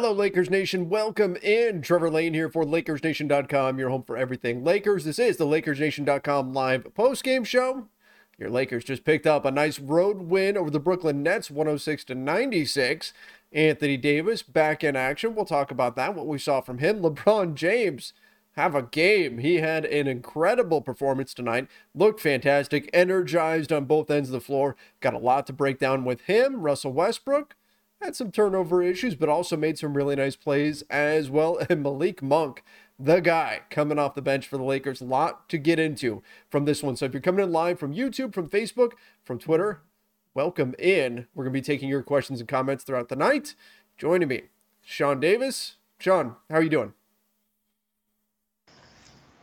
Hello, Lakers Nation. Welcome in. Trevor Lane here for LakersNation.com, your home for everything Lakers. This is the LakersNation.com live post-game show. Your Lakers just picked up a nice road win over the Brooklyn Nets, 106 to 96. Anthony Davis back in action. We'll talk about that, what we saw from him. LeBron James have a game. He had an incredible performance tonight. Looked fantastic, energized on both ends of the floor. Got a lot to break down with him. Russell Westbrook had some turnover issues, but also made some really nice plays as well. And Malik Monk, the guy coming off the bench for the Lakers. Lot to get into from this one. So if you're coming in live from YouTube, from Facebook, from Twitter, welcome in. We're going to be taking your questions and comments throughout the night. Joining me, Sean Davis. Sean, how are you doing?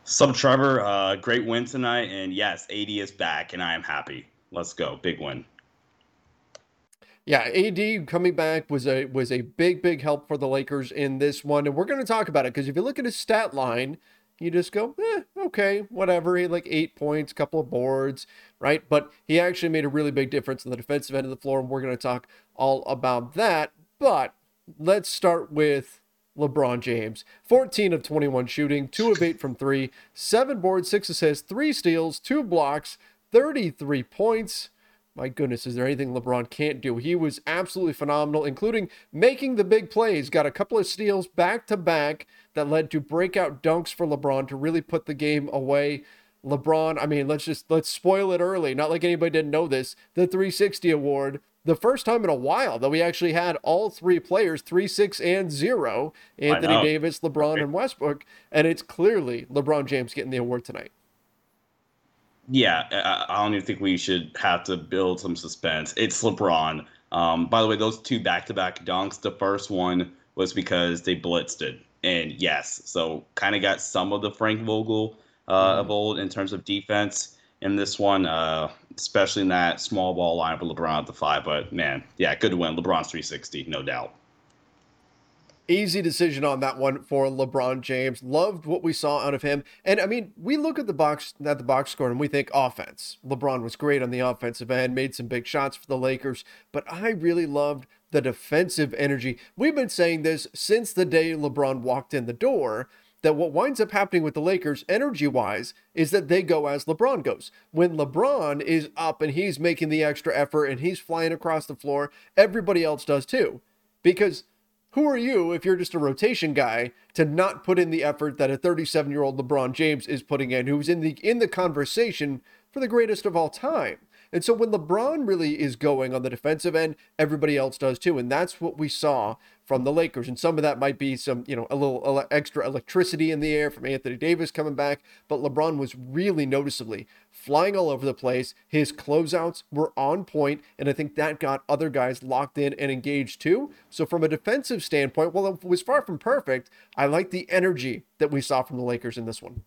Sub Trevor, uh, great win tonight, and yes, AD is back, and I am happy. Let's go, big win. Yeah, AD coming back was a was a big big help for the Lakers in this one, and we're going to talk about it because if you look at his stat line, you just go, eh, okay, whatever. He had like eight points, couple of boards, right? But he actually made a really big difference on the defensive end of the floor, and we're going to talk all about that. But let's start with LeBron James. 14 of 21 shooting, 2 of 8 from 3, 7 boards, 6 assists, 3 steals, 2 blocks, 33 points. My goodness, is there anything LeBron can't do? He was absolutely phenomenal, including making the big plays. Got a couple of steals back to back that led to breakout dunks for LeBron to really put the game away. LeBron, I mean, let's just let's spoil it early. Not like anybody didn't know this. The 360 award, the first time in a while that we actually had all three players, three, six, and zero, Anthony. Davis, LeBron, and Westbrook, and it's clearly LeBron James getting the award tonight. Yeah, I, don't even think we should have to build some suspense. It's LeBron. Um, by the way, those two back-to-back dunks. The first one was because they blitzed it, and yes, so kind of got some of the Frank Vogel uh, of old in terms of defense. In this one, uh, especially in that small ball line for LeBron at the five. But man, yeah, good win. LeBron's 360, no doubt. Easy decision on that one for LeBron James. Loved what we saw out of him. And I mean, we look at the box at the box score and we think offense. LeBron was great on the offensive end, made some big shots for the Lakers, but I really loved the defensive energy. We've been saying this since the day LeBron walked in the door that what winds up happening with the Lakers energy wise is that they go as LeBron goes. When LeBron is up and he's making the extra effort and he's flying across the floor, everybody else does too. Because who are you if you're just a rotation guy to not put in the effort that a 37 year old LeBron James is putting in, who's in the in the conversation for the greatest of all time? And so when LeBron really is going on the defensive end, everybody else does too. And that's what we saw from the Lakers. And some of that might be some, you know, a little ele- extra electricity in the air from Anthony Davis coming back. But LeBron was really noticeably flying all over the place. His closeouts were on point, And I think that got other guys locked in and engaged too. So from a defensive standpoint, well, it was far from perfect. I like the energy that we saw from the Lakers in this one.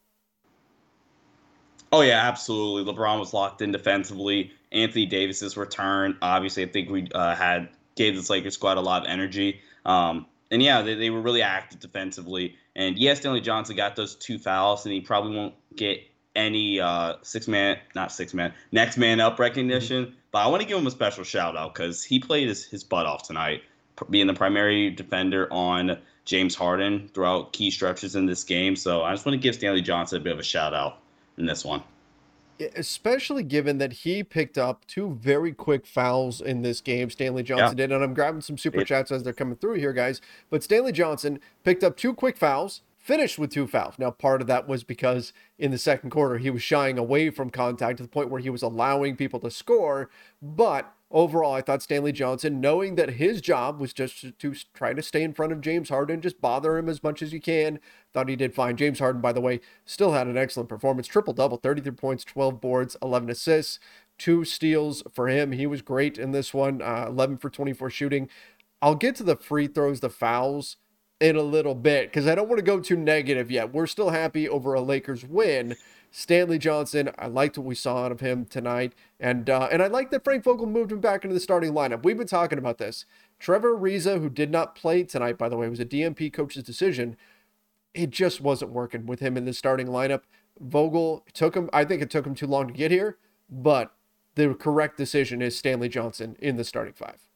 Oh yeah, absolutely. LeBron was locked in defensively. Anthony Davis's return, obviously, I think we uh, had gave this Lakers squad a lot of energy. Um, and yeah, they, they were really active defensively. And yes, Stanley Johnson got those two fouls, and he probably won't get any uh, six man, not six man, next man up recognition. Mm-hmm. But I want to give him a special shout out because he played his, his butt off tonight, being the primary defender on James Harden throughout key stretches in this game. So I just want to give Stanley Johnson a bit of a shout out in this one. Especially given that he picked up two very quick fouls in this game, Stanley Johnson yeah. did. And I'm grabbing some super chats as they're coming through here, guys. But Stanley Johnson picked up two quick fouls, finished with two fouls. Now, part of that was because in the second quarter, he was shying away from contact to the point where he was allowing people to score. But overall, I thought Stanley Johnson, knowing that his job was just to, try to stay in front of James Harden, just bother him as much as you can, thought he did fine. James Harden, by the way, still had an excellent performance triple double, 33 points, 12 boards, 11 assists, two steals for him. He was great in this one, uh, 11 for 24 shooting. I'll get to the free throws, the fouls in a little bit because I don't want to go too negative yet. We're still happy over a Lakers win. Stanley Johnson, I liked what we saw out of him tonight, and uh, and I like that Frank Vogel moved him back into the starting lineup. We've been talking about this. Trevor Ariza, who did not play tonight, by the way, was a DNP coach's decision. It just wasn't working with him in the starting lineup. Vogel took him. I think it took him too long to get here, but the correct decision is Stanley Johnson in the starting five.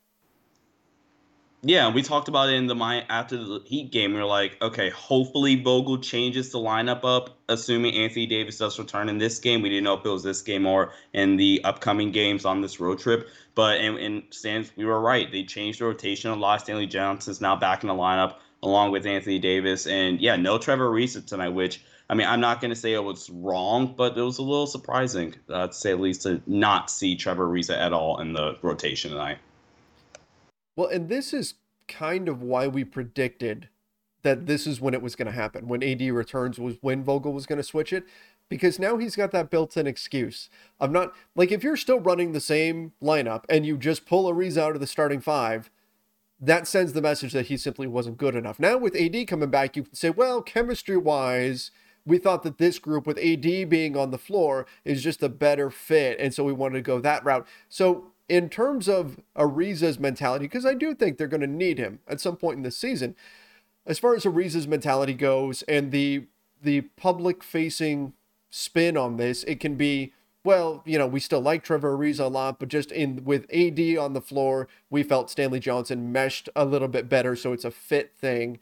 Yeah, we talked about it in the mind after the Heat game. We are like, okay, hopefully Vogel changes the lineup up, assuming Anthony Davis does return in this game. We didn't know if it was this game or in the upcoming games on this road trip. But in, in stands, we were right. They changed the rotation a lot. Stanley Johnson's now back in the lineup along with Anthony Davis, and yeah, no Trevor Ariza tonight. Which I mean, I'm not going to say it was wrong, but it was a little surprising, uh, to say at least, to not see Trevor Ariza at all in the rotation tonight. Well, and this is kind of why we predicted that this is when it was going to happen. When AD returns was when Vogel was going to switch it because now he's got that built-in excuse. I'm not like if you're still running the same lineup and you just pull Ariza out of the starting five, that sends the message that he simply wasn't good enough. Now with AD coming back, you can say, well, chemistry-wise, we thought that this group with AD being on the floor is just a better fit, and so we wanted to go that route. So in terms of Ariza's mentality, because I do think they're going to need him at some point in the season, as far as Ariza's mentality goes and the the public facing spin on this, it can be well, you know, we still like Trevor Ariza a lot, but just in with AD on the floor, we felt Stanley Johnson meshed a little bit better, so it's a fit thing.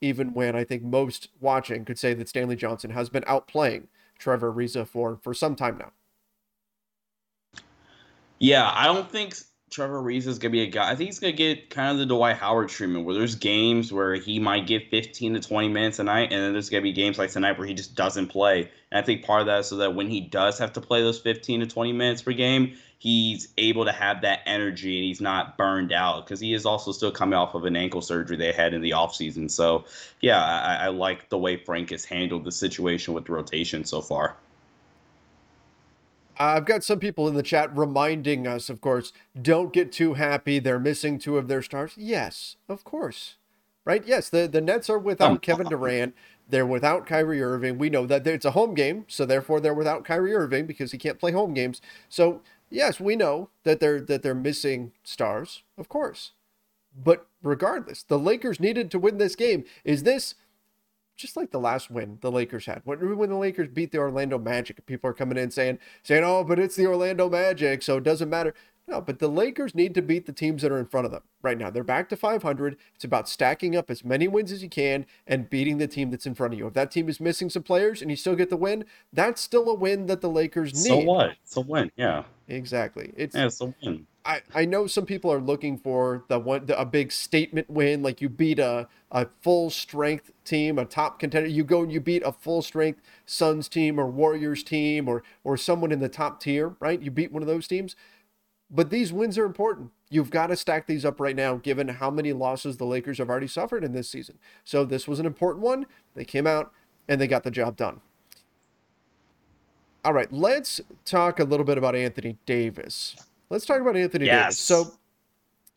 Even when I think most watching could say that Stanley Johnson has been outplaying Trevor Ariza for for some time now. Yeah, I don't think Trevor Ariza is gonna be a guy. I think he's gonna get kind of the Dwight Howard treatment, where there's games where he might get 15 to 20 minutes a night, and then there's gonna be games like tonight where he just doesn't play. And I think part of that is so that when he does have to play those 15 to 20 minutes per game, he's able to have that energy and he's not burned out because he is also still coming off of an ankle surgery they had in the offseason. So, yeah, I, I like the way Frank has handled the situation with the rotation so far. I've got some people in the chat reminding us, of course, don't get too happy. They're missing two of their stars. Yes, of course. Right? Yes, the, the Nets are without um, Kevin Durant. They're without Kyrie Irving. We know that it's a home game, so therefore they're without Kyrie Irving because he can't play home games. So yes, we know that they're that they're missing stars, of course. But regardless, the Lakers needed to win this game. Is this just like the last win the Lakers had. When, when the Lakers beat the Orlando Magic, people are coming in saying, saying, oh, but it's the Orlando Magic, so it doesn't matter. No, but the Lakers need to beat the teams that are in front of them right now. They're back to 500. It's about stacking up as many wins as you can and beating the team that's in front of you. If that team is missing some players and you still get the win, that's still a win that the Lakers need. So what? It's a win, yeah. Exactly. It's, yeah, it's a win. I, I know some people are looking for the one the, a big statement win, like you beat a, a full strength team, a top contender. You go and you beat a full strength Suns team or Warriors team or or someone in the top tier, right? You beat one of those teams. But these wins are important. You've got to stack these up right now, given how many losses the Lakers have already suffered in this season. So this was an important one. They came out and they got the job done. All right, let's talk a little bit about Anthony Davis. Let's talk about Anthony yes. Davis. So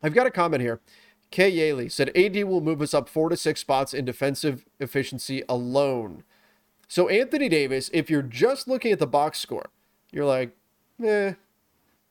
I've got a comment here. Kay Yaley said AD will move us up four to six spots in defensive efficiency alone. So Anthony Davis, if you're just looking at the box score, you're like, eh,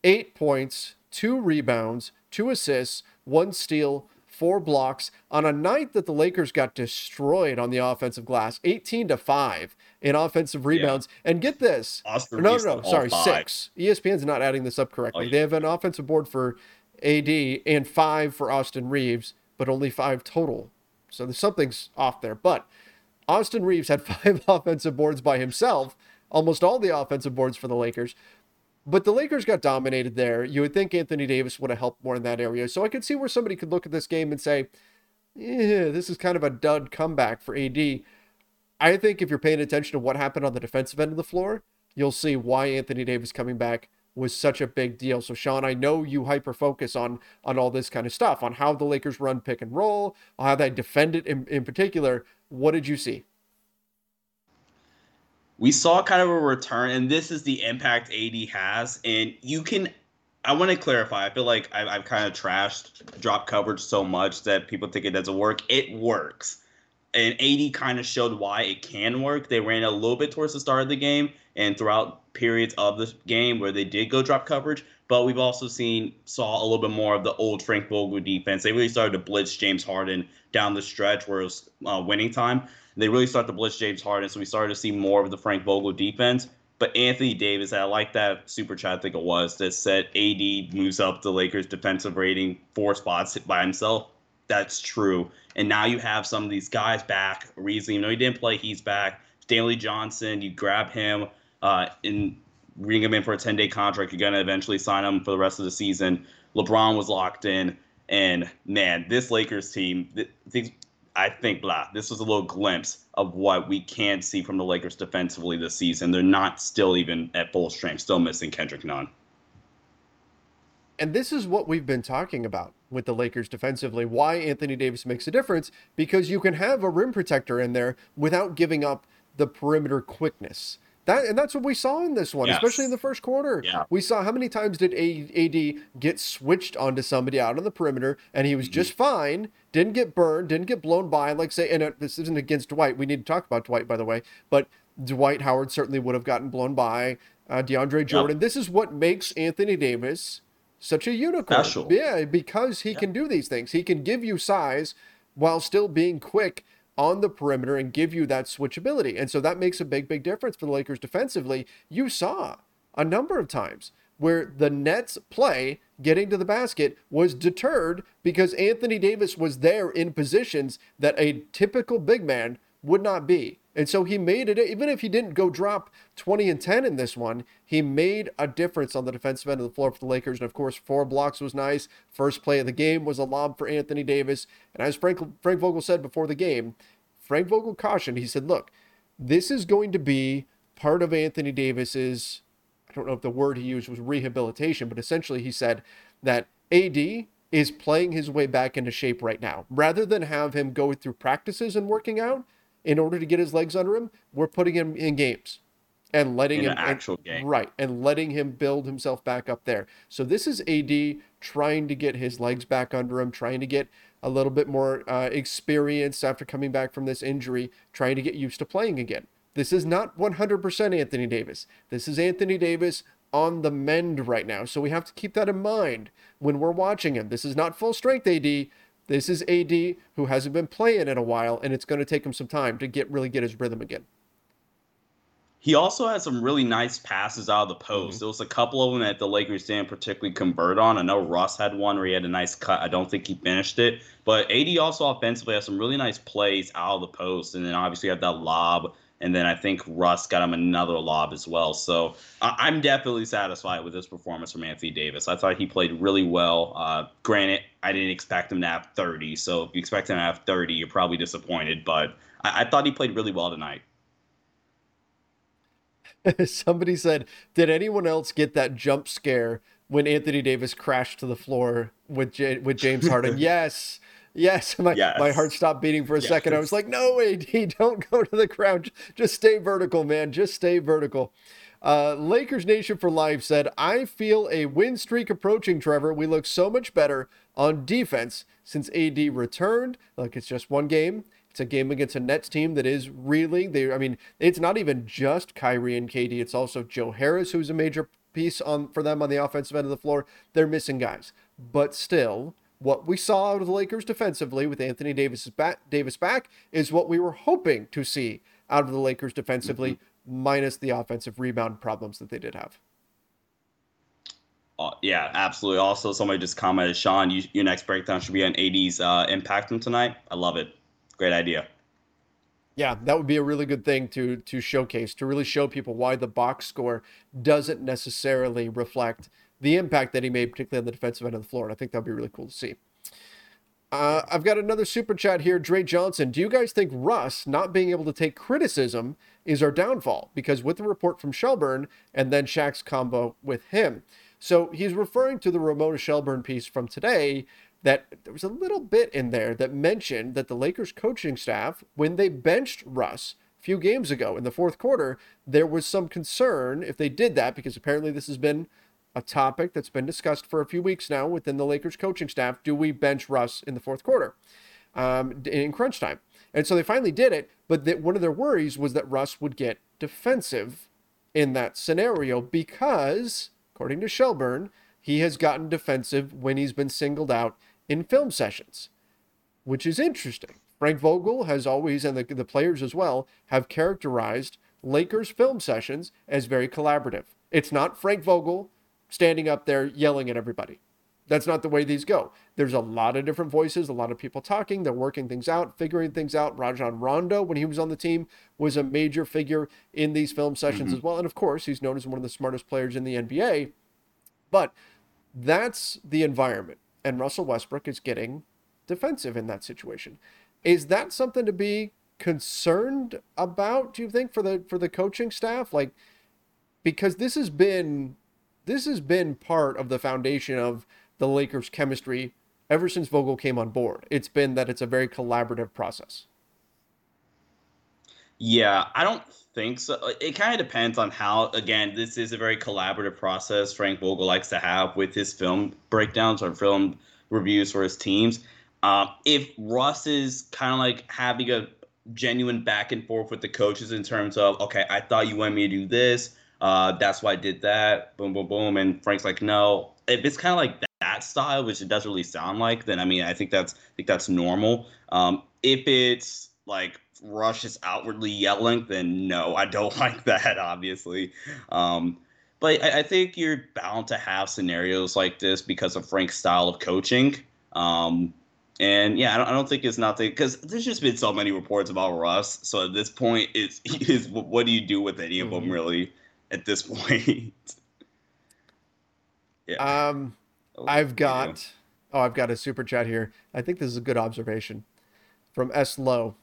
eight points, two rebounds, two assists, one steal, four blocks on a night that the Lakers got destroyed on the offensive glass, 18 to 5 in offensive rebounds. Yeah. And get this. Austin no, no, no, sorry, five. six. ESPN's not adding this up correctly. Oh, yeah. They have an offensive board for AD and five for Austin Reaves, but only five total. So there's something's off there. But Austin Reaves had five offensive boards by himself, almost all the offensive boards for the Lakers. But the Lakers got dominated there. You would think Anthony Davis would have helped more in that area. So I could see where somebody could look at this game and say, yeah, this is kind of a dud comeback for AD. I think if you're paying attention to what happened on the defensive end of the floor, you'll see why Anthony Davis coming back was such a big deal. So Sean, I know you hyper focus on on all this kind of stuff, on how the Lakers run pick and roll, how they defend it in, in particular. What did you see? We saw kind of a return, and this is the impact AD has. And you can, I want to clarify. I feel like I've, I've kind of trashed drop coverage so much that people think it doesn't work. It works. And AD kind of showed why it can work. They ran a little bit towards the start of the game and throughout periods of the game where they did go drop coverage. But we've also seen saw a little bit more of the old Frank Vogel defense. They really started to blitz James Harden down the stretch where it was uh, winning time. They really start to blitz James Harden, so we started to see more of the Frank Vogel defense. But Anthony Davis, I like that super chat, I think it was, that said AD moves up the Lakers' defensive rating four spots by himself. That's true. And now you have some of these guys back. Reason, you know, he didn't play, he's back. Stanley Johnson, you grab him uh, and bring him in for a 10 day contract. You're going to eventually sign him for the rest of the season. LeBron was locked in. And man, this Lakers team, th- I think blah. This was a little glimpse of what we can see from the Lakers defensively this season. They're not still even at full strength, still missing Kendrick Nunn. And this is what we've been talking about with the Lakers defensively. Why Anthony Davis makes a difference because you can have a rim protector in there without giving up the perimeter quickness. That and that's what we saw in this one, yes. especially in the first quarter. Yeah. We saw how many times did AD get switched onto somebody out on the perimeter, and he was mm-hmm. just fine, didn't get burned, didn't get blown by. Like say, and this isn't against Dwight. We need to talk about Dwight, by the way, but Dwight Howard certainly would have gotten blown by. Uh, DeAndre Jordan. Yep. This is what makes Anthony Davis such a unicorn. Special. Yeah, because he yep. can do these things. He can give you size while still being quick on the perimeter and give you that switchability. And so that makes a big, big difference for the Lakers defensively. You saw a number of times where the Nets play getting to the basket was deterred because Anthony Davis was there in positions that a typical big man would not be. And so he made it, even if he didn't go drop 20 and 10 in this one, he made a difference on the defensive end of the floor for the Lakers. And of course, four blocks was nice. First play of the game was a lob for Anthony Davis. And as Frank, Frank Vogel said before the game, Frank Vogel cautioned, he said, look, this is going to be part of Anthony Davis's, I don't know if the word he used was rehabilitation, but essentially he said that AD is playing his way back into shape right now. Rather than have him go through practices and working out, in order to get his legs under him, we're putting him in games and letting in him actual game. right and letting him build himself back up there. So this is AD trying to get his legs back under him, trying to get a little bit more uh, experience after coming back from this injury, trying to get used to playing again. This is not 100% Anthony Davis. This is Anthony Davis on the mend right now. So we have to keep that in mind when we're watching him. This is not full strength AD. This is AD who hasn't been playing in a while, and it's going to take him some time to get really get his rhythm again. He also had some really nice passes out of the post. Mm-hmm. There was a couple of them that the Lakers didn't particularly convert on. I know Russ had one where he had a nice cut. I don't think he finished it. But AD also offensively has some really nice plays out of the post. And then obviously you have that lob and then I think Russ got him another lob as well. So I'm definitely satisfied with this performance from Anthony Davis. I thought he played really well. Uh, granted, I didn't expect him to have 30. So if you expect him to have 30, you're probably disappointed. But I, I thought he played really well tonight. Somebody said, Did anyone else get that jump scare when Anthony Davis crashed to the floor with, J- with James Harden? yes. Yes, my, yes. my heart stopped beating for a yes. second. I was like, no, AD, don't go to the ground. Just stay vertical, man. Just stay vertical. Uh, Lakers Nation for Life said, I feel a win streak approaching, Trevor. We look so much better on defense since AD returned. Look, it's just one game. It's a game against a Nets team that is really, they, I mean, it's not even just Kyrie and KD. It's also Joe Harris, who's a major piece on for them on the offensive end of the floor. They're missing guys. But still, what we saw out of the Lakers defensively with Anthony Davis back, Davis back is what we were hoping to see out of the Lakers defensively, mm-hmm. minus the offensive rebound problems that they did have. Uh, yeah, absolutely. Also, somebody just commented, Sean, you, your next breakdown should be on AD's uh, impact from tonight. I love it. Great idea. Yeah, that would be a really good thing to to showcase to really show people why the box score doesn't necessarily reflect the impact that he made, particularly on the defensive end of the floor. And I think that'd be really cool to see. Uh, I've got another super chat here. Dre Johnson, do you guys think Russ not being able to take criticism is our downfall? Because with the report from Shelburne and then Shaq's combo with him. So he's referring to the Ramona Shelburne piece from today that there was a little bit in there that mentioned that the Lakers coaching staff, when they benched Russ a few games ago in the fourth quarter, there was some concern if they did that, because apparently this has been a topic that's been discussed for a few weeks now within the Lakers coaching staff. Do we bench Russ in the fourth quarter um, in crunch time? And so they finally did it, but the, one of their worries was that Russ would get defensive in that scenario because, according to Shelburne, he has gotten defensive when he's been singled out in film sessions, which is interesting. Frank Vogel has always, and the, the players as well, have characterized Lakers film sessions as very collaborative. It's not Frank Vogel standing up there yelling at everybody. That's not the way these go. There's a lot of different voices, a lot of people talking. They're working things out, figuring things out. Rajon Rondo, when he was on the team, was a major figure in these film sessions mm-hmm. as well. And of course, he's known as one of the smartest players in the NBA. But that's the environment. And Russell Westbrook is getting defensive in that situation. Is that something to be concerned about, do you think, for the for the coaching staff? Like because this has been this has been part of the foundation of the Lakers' chemistry ever since Vogel came on board. It's been that it's a very collaborative process. Yeah, I don't think so. It kind of depends on how, again, this is a very collaborative process Frank Vogel likes to have with his film breakdowns or film reviews for his teams. Um, if Russ is kind of like having a genuine back and forth with the coaches in terms of, okay, I thought you wanted me to do this. Uh, that's why I did that. Boom, boom, boom. And Frank's like, no. If it's kind of like that style, which it doesn't really sound like, then I mean, I think that's I think that's normal. Um, if it's like Russ is outwardly yelling, then no, I don't like that. Obviously. Um, but I, I, think you're bound to have scenarios like this because of Frank's style of coaching. Um, and yeah, I don't, I don't think it's nothing because there's just been so many reports about Russ. So at this point, it's is what do you do with any of mm-hmm. them really? At this point. yeah. Um, oh, I've got. Oh, I've got a super chat here. I think this is a good observation from S. Low.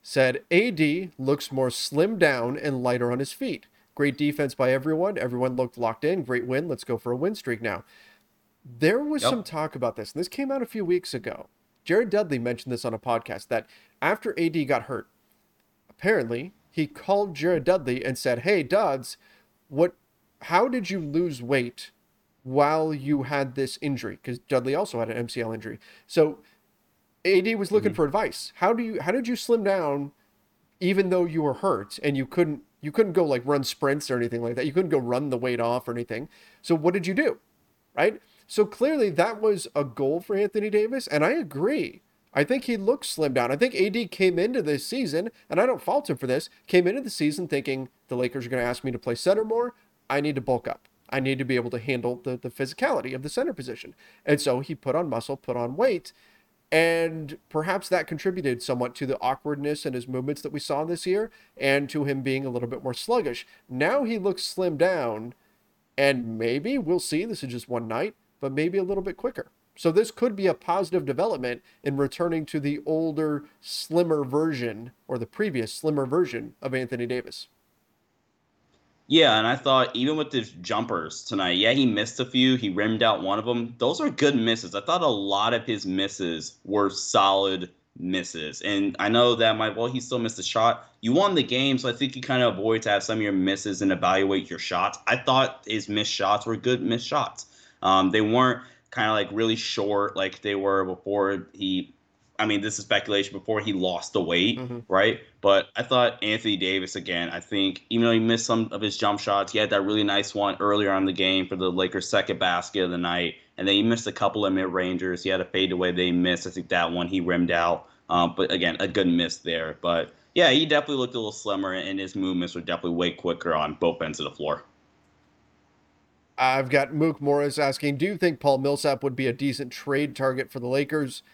Said AD looks more slim down and lighter on his feet. Great defense by everyone. Everyone looked locked in. Great win. Let's go for a win streak now. There was yep. some talk about this, and this came out a few weeks ago. Jared Dudley mentioned this on a podcast that after AD got hurt, apparently he called Jared Dudley and said, Hey, Duds, what how did you lose weight while you had this injury? Because dudley also had an mcl injury. So ad was looking mm-hmm. for advice. How do you how did you slim down even though you were hurt and you couldn't you couldn't go like run sprints or anything like that? You couldn't go run the weight off or anything. So what did you do? Right? So clearly that was a goal for anthony davis and i agree I think he looks slimmed down. I think AD came into this season, and I don't fault him for this, came into the season thinking the Lakers are going to ask me to play center more. I need to bulk up. I need to be able to handle the, the physicality of the center position. And so he put on muscle, put on weight, and perhaps that contributed somewhat to the awkwardness in his movements that we saw this year and to him being a little bit more sluggish. Now he looks slimmed down, and maybe we'll see. This is just one night, but maybe a little bit quicker. So this could be a positive development in returning to the older, slimmer version or the previous slimmer version of Anthony Davis. Yeah, and I thought even with his jumpers tonight, yeah, he missed a few. He rimmed out one of them. Those are good misses. I thought a lot of his misses were solid misses. And I know that might, well, he still missed a shot. You won the game, so I think you kind of avoid to have some of your misses and evaluate your shots. I thought his missed shots were good missed shots. Um, they weren't kind of like really short, like they were before he. I mean, this is speculation before he lost the weight, mm-hmm. right? But I thought Anthony Davis again. I think even though he missed some of his jump shots, he had that really nice one earlier on the game for the Lakers' second basket of the night. And then he missed a couple of mid rangers. He had a fadeaway they missed. I think that one he rimmed out. Um, but again, a good miss there. But yeah, he definitely looked a little slimmer, and his movements were definitely way quicker on both ends of the floor. I've got Mook Morris asking, do you think Paul Millsap would be a decent trade target for the Lakers?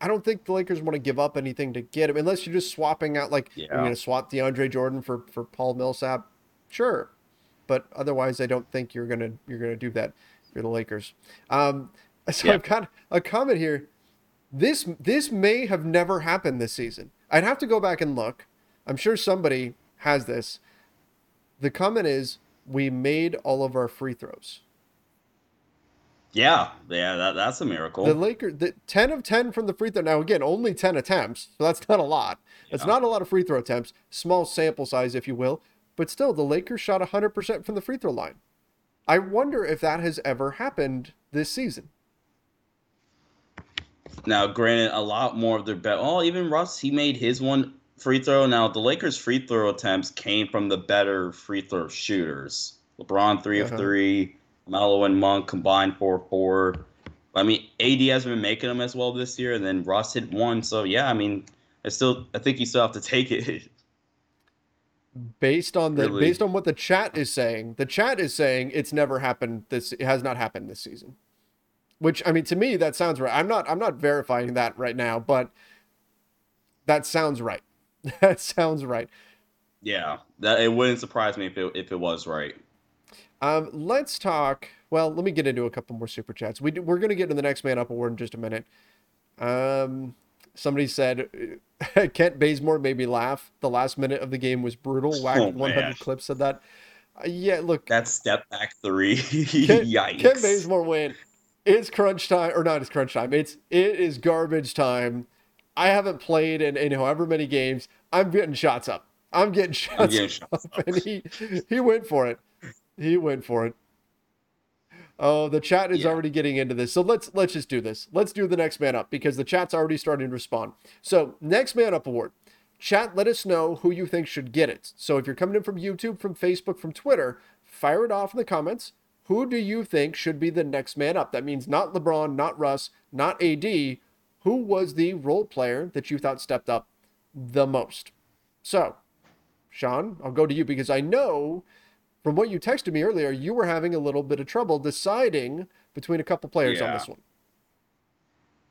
I don't think the Lakers want to give up anything to get him unless you're just swapping out like yeah. you're going to swap DeAndre Jordan for for Paul Millsap. Sure. But otherwise I don't think you're going to you're going to do that for the Lakers. Um, so yeah. I've got a comment here. This this may have never happened this season. I'd have to go back and look. I'm sure somebody has this. The comment is we made all of our free throws. Yeah, yeah, that, that's a miracle. The Lakers, the ten of ten from the free throw. Now again, only ten attempts, so that's not a lot. It's yeah. not a lot of free throw attempts. Small sample size, if you will, but still, the Lakers shot hundred percent from the free throw line. I wonder if that has ever happened this season. Now, granted, a lot more of their bet. Oh, even Russ, he made his one free throw. Now, the Lakers' free throw attempts came from the better free throw shooters. LeBron, 3 uh-huh. of three. Melo and Monk combined for four. I mean, AD hasn't been making them as well this year, and then Russ hit one. So yeah, I mean, I still I think you still have to take it. Based on the really? based on what the chat is saying, the chat is saying it's never happened. This it has not happened this season. Which I mean, to me, that sounds right. I'm not I'm not verifying that right now, but that sounds right. that sounds right. Yeah, that it wouldn't surprise me if it if it was right. Um, let's talk. Well, let me get into a couple more super chats. We we're gonna get to the next man up award in just a minute. Um, somebody said Kent Bazemore made me laugh. The last minute of the game was brutal. Whack oh, 100 clips said that. Uh, yeah, look. That step back three. Kent, Yikes. Kent Bazemore win. It's crunch time, or not? It's crunch time. It's it is garbage time. I haven't played in, in however many games. I'm getting shots up. I'm getting shots, I'm getting shots up, up. and he he went for it. He went for it. Oh, the chat is yeah. already getting into this. So let's let's just do this. Let's do the next man up because the chat's already starting to respond. So next man up award. Chat, let us know who you think should get it. So if you're coming in from YouTube, from Facebook, from Twitter, fire it off in the comments. Who do you think should be the next man up? That means not LeBron, not Russ, not AD. Who was the role player that you thought stepped up the most? So, Sean, I'll go to you because I know from what you texted me earlier, you were having a little bit of trouble deciding between a couple players yeah. on this one.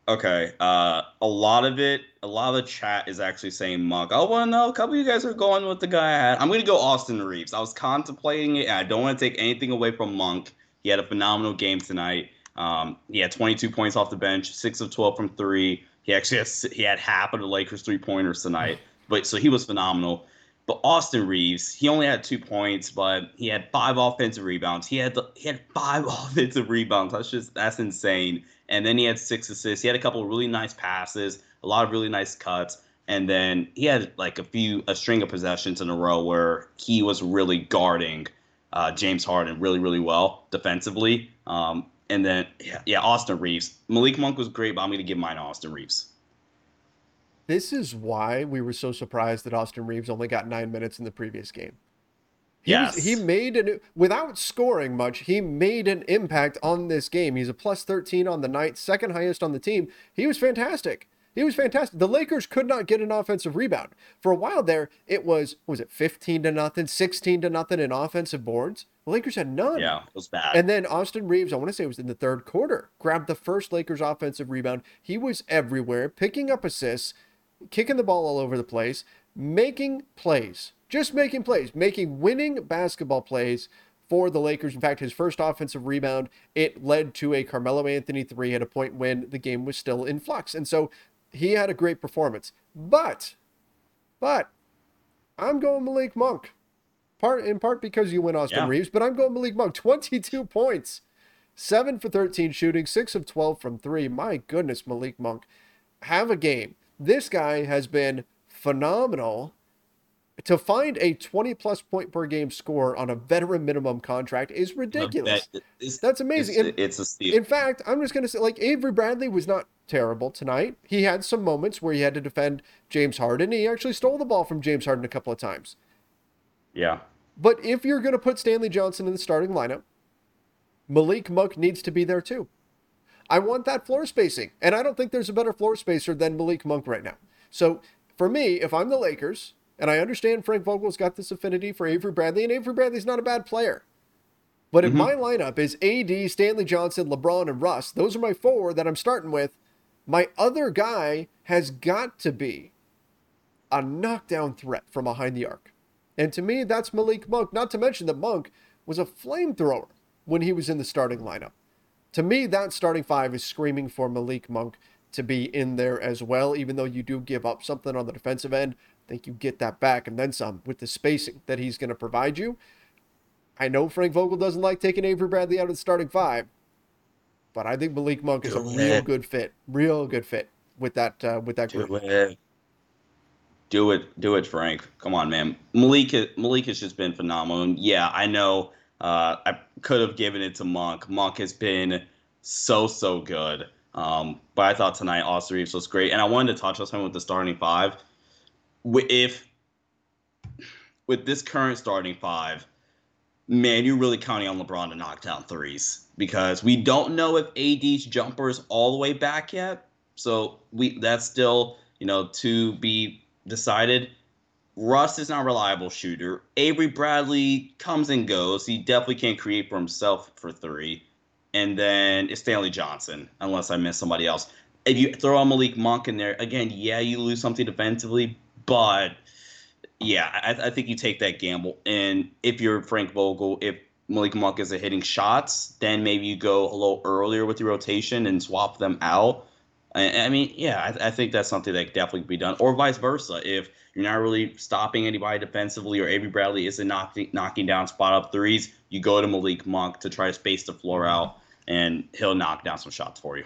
Okay. Uh, a lot of it, a lot of the chat is actually saying Monk. Oh, well, no, a couple of you guys are going with the guy I had. I'm going to go Austin Reaves. I was contemplating it, and I don't want to take anything away from Monk. He had a phenomenal game tonight. Um, he had 22 points off the bench, six of 12 from three. He actually has, he had half of the Lakers three pointers tonight, but so he was phenomenal. But Austin Reaves, he only had two points, but he had five offensive rebounds. He had he had five offensive rebounds. That's just that's insane. And then he had six assists. He had a couple really nice passes, a lot of really nice cuts, and then he had like a few a string of possessions in a row where he was really guarding uh, James Harden really really well defensively. Um, and then yeah, yeah, Austin Reaves. Malik Monk was great, but I'm gonna give mine to Austin Reaves. This is why we were so surprised that Austin Reaves only got nine minutes in the previous game. He yes. Was, he made an without scoring much. He made an impact on this game. He's a plus 13 on the night, second highest on the team. He was fantastic. He was fantastic. The Lakers could not get an offensive rebound. For a while there, it was was it 15 to nothing, 16 to nothing in offensive boards. The Lakers had none. Yeah, it was bad. And then Austin Reaves, I want to say it was in the third quarter, grabbed the first Lakers offensive rebound. He was everywhere, picking up assists, kicking the ball all over the place, making plays, just making plays, making winning basketball plays for the Lakers. In fact, his first offensive rebound, it led to a Carmelo Anthony three at a point when the game was still in flux. And so he had a great performance. But, but, I'm going Malik Monk. Part in part because you win Austin yeah. Reaves, but I'm going Malik Monk. 22 points, seven for 13 shooting, six of 12 from three. My goodness, Malik Monk, have a game this guy has been phenomenal. To find a 20 plus point per game score on a veteran minimum contract is ridiculous. That's amazing. It's, it's a steal. In fact, I'm just going to say, like, Avery Bradley was not terrible tonight. He had some moments where he had to defend James Harden. He actually stole the ball from James Harden a couple of times. Yeah. But if you're going to put Stanley Johnson in the starting lineup, Malik Monk needs to be there too. I want that floor spacing. And I don't think there's a better floor spacer than Malik Monk right now. So for me, if I'm the Lakers, and I understand Frank Vogel's got this affinity for Avery Bradley, and Avery Bradley's not a bad player. But mm-hmm. if my lineup is AD, Stanley Johnson, LeBron, and Russ, those are my four that I'm starting with. My other guy has got to be a knockdown threat from behind the arc. And to me, that's Malik Monk. Not to mention that Monk was a flamethrower when he was in the starting lineup. To me, that starting five is screaming for Malik Monk to be in there as well, even though you do give up something on the defensive end. Think you get that back and then some with the spacing that he's going to provide you. I know Frank Vogel doesn't like taking Avery Bradley out of the starting five, but I think Malik Monk is a real good fit, real good fit with that uh, with that group. Do it. do it, do it, Frank. Come on, man. Malik, Malik has just been phenomenal. And yeah, I know uh, I could have given it to Monk. Monk has been so so good. Um, but I thought tonight Austin Reaves was great, and I wanted to touch on something with the starting five. If with this current starting five, man, you're really counting on LeBron to knock down threes because we don't know if AD's jumper is all the way back yet. So we that's still you know to be decided. Russ is not a reliable shooter. Avery Bradley comes and goes. He definitely can't create for himself for three. And then it's Stanley Johnson, unless I miss somebody else. If you throw on Malik Monk in there, again, yeah, you lose something defensively, but yeah, I, I think you take that gamble. And if you're Frank Vogel, if Malik Monk isn't hitting shots, then maybe you go a little earlier with your rotation and swap them out. I, I mean, yeah, I, I, think that's something that definitely could be done, or vice versa. If you're not really stopping anybody defensively, or Avery Bradley isn't knocking knocking down spot up threes, you go to Malik Monk to try to space the floor out, and he'll knock down some shots for you.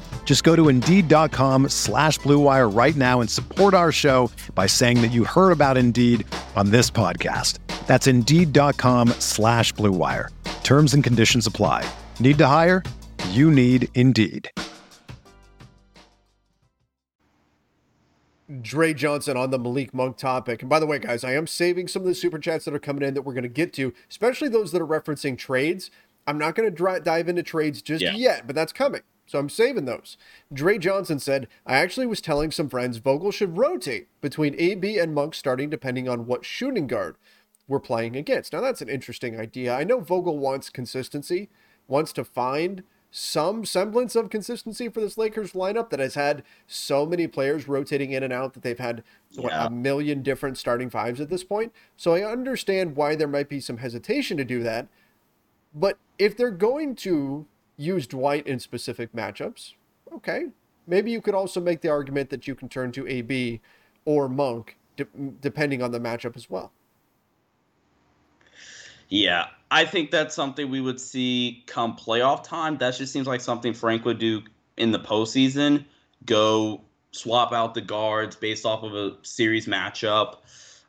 Just go to Indeed.com slash BlueWire right now and support our show by saying that you heard about Indeed on this podcast. That's Indeed.com slash BlueWire. Terms and conditions apply. Need to hire? You need Indeed. Dre Johnson on the Malik Monk topic. And by the way, guys, I am saving some of the super chats that are coming in that we're going to get to, especially those that are referencing trades. I'm not going to dive into trades just yeah. yet, but that's coming. So I'm saving those. Dre Johnson said, I actually was telling some friends Vogel should rotate between AB and Monk starting depending on what shooting guard we're playing against. Now that's an interesting idea. I know Vogel wants consistency, wants to find some semblance of consistency for this Lakers lineup that has had so many players rotating in and out that they've had what, a million different starting fives at this point. So I understand why there might be some hesitation to do that. But if they're going to use Dwight in specific matchups, okay, maybe you could also make the argument that you can turn to AB or Monk de- depending on the matchup as well. Yeah, I think that's something we would see come playoff time. That just seems like something Frank would do in the postseason. Go swap out the guards based off of a series matchup.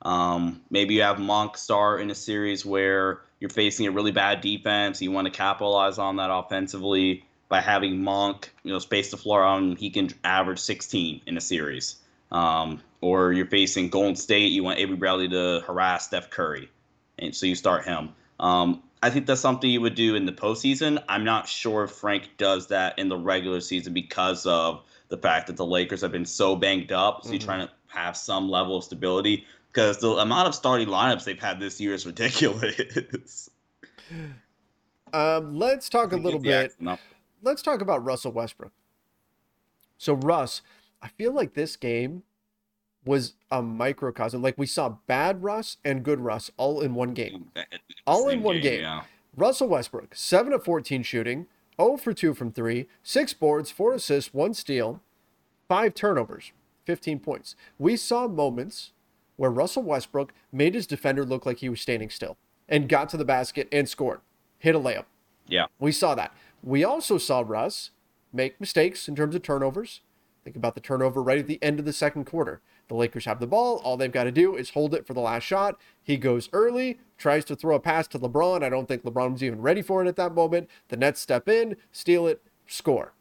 Um, maybe you have Monk start in a series where you're facing a really bad defense. You want to capitalize on that offensively by having Monk, you know, space the floor on. He can average 16 in a series. Um, or you're facing Golden State. You want Avery Bradley to harass Steph Curry and so you start him. Um, I think that's something you would do in the postseason. I'm not sure if Frank does that in the regular season because of the fact that the Lakers have been so banged up. So mm-hmm. you're trying to have some level of stability because the amount of starting lineups they've had this year is ridiculous. um, let's talk a little bit. Let's talk about Russell Westbrook. So Russ, I feel like this game was a microcosm. Like we saw bad Russ and good Russ all in one game. All in one game. Yeah. Russell Westbrook, 7 of 14 shooting, 0 for 2 from 3, 6 boards, 4 assists, 1 steal, 5 turnovers, 15 points. We saw moments where Russell Westbrook made his defender look like he was standing still and got to the basket and scored, hit a layup. Yeah. We saw that. We also saw Russ make mistakes in terms of turnovers. Think about the turnover right at the end of the second quarter. The Lakers have the ball. All they've got to do is hold it for the last shot. He goes early, tries to throw a pass to LeBron. I don't think LeBron was even ready for it at that moment. The Nets step in, steal it, score.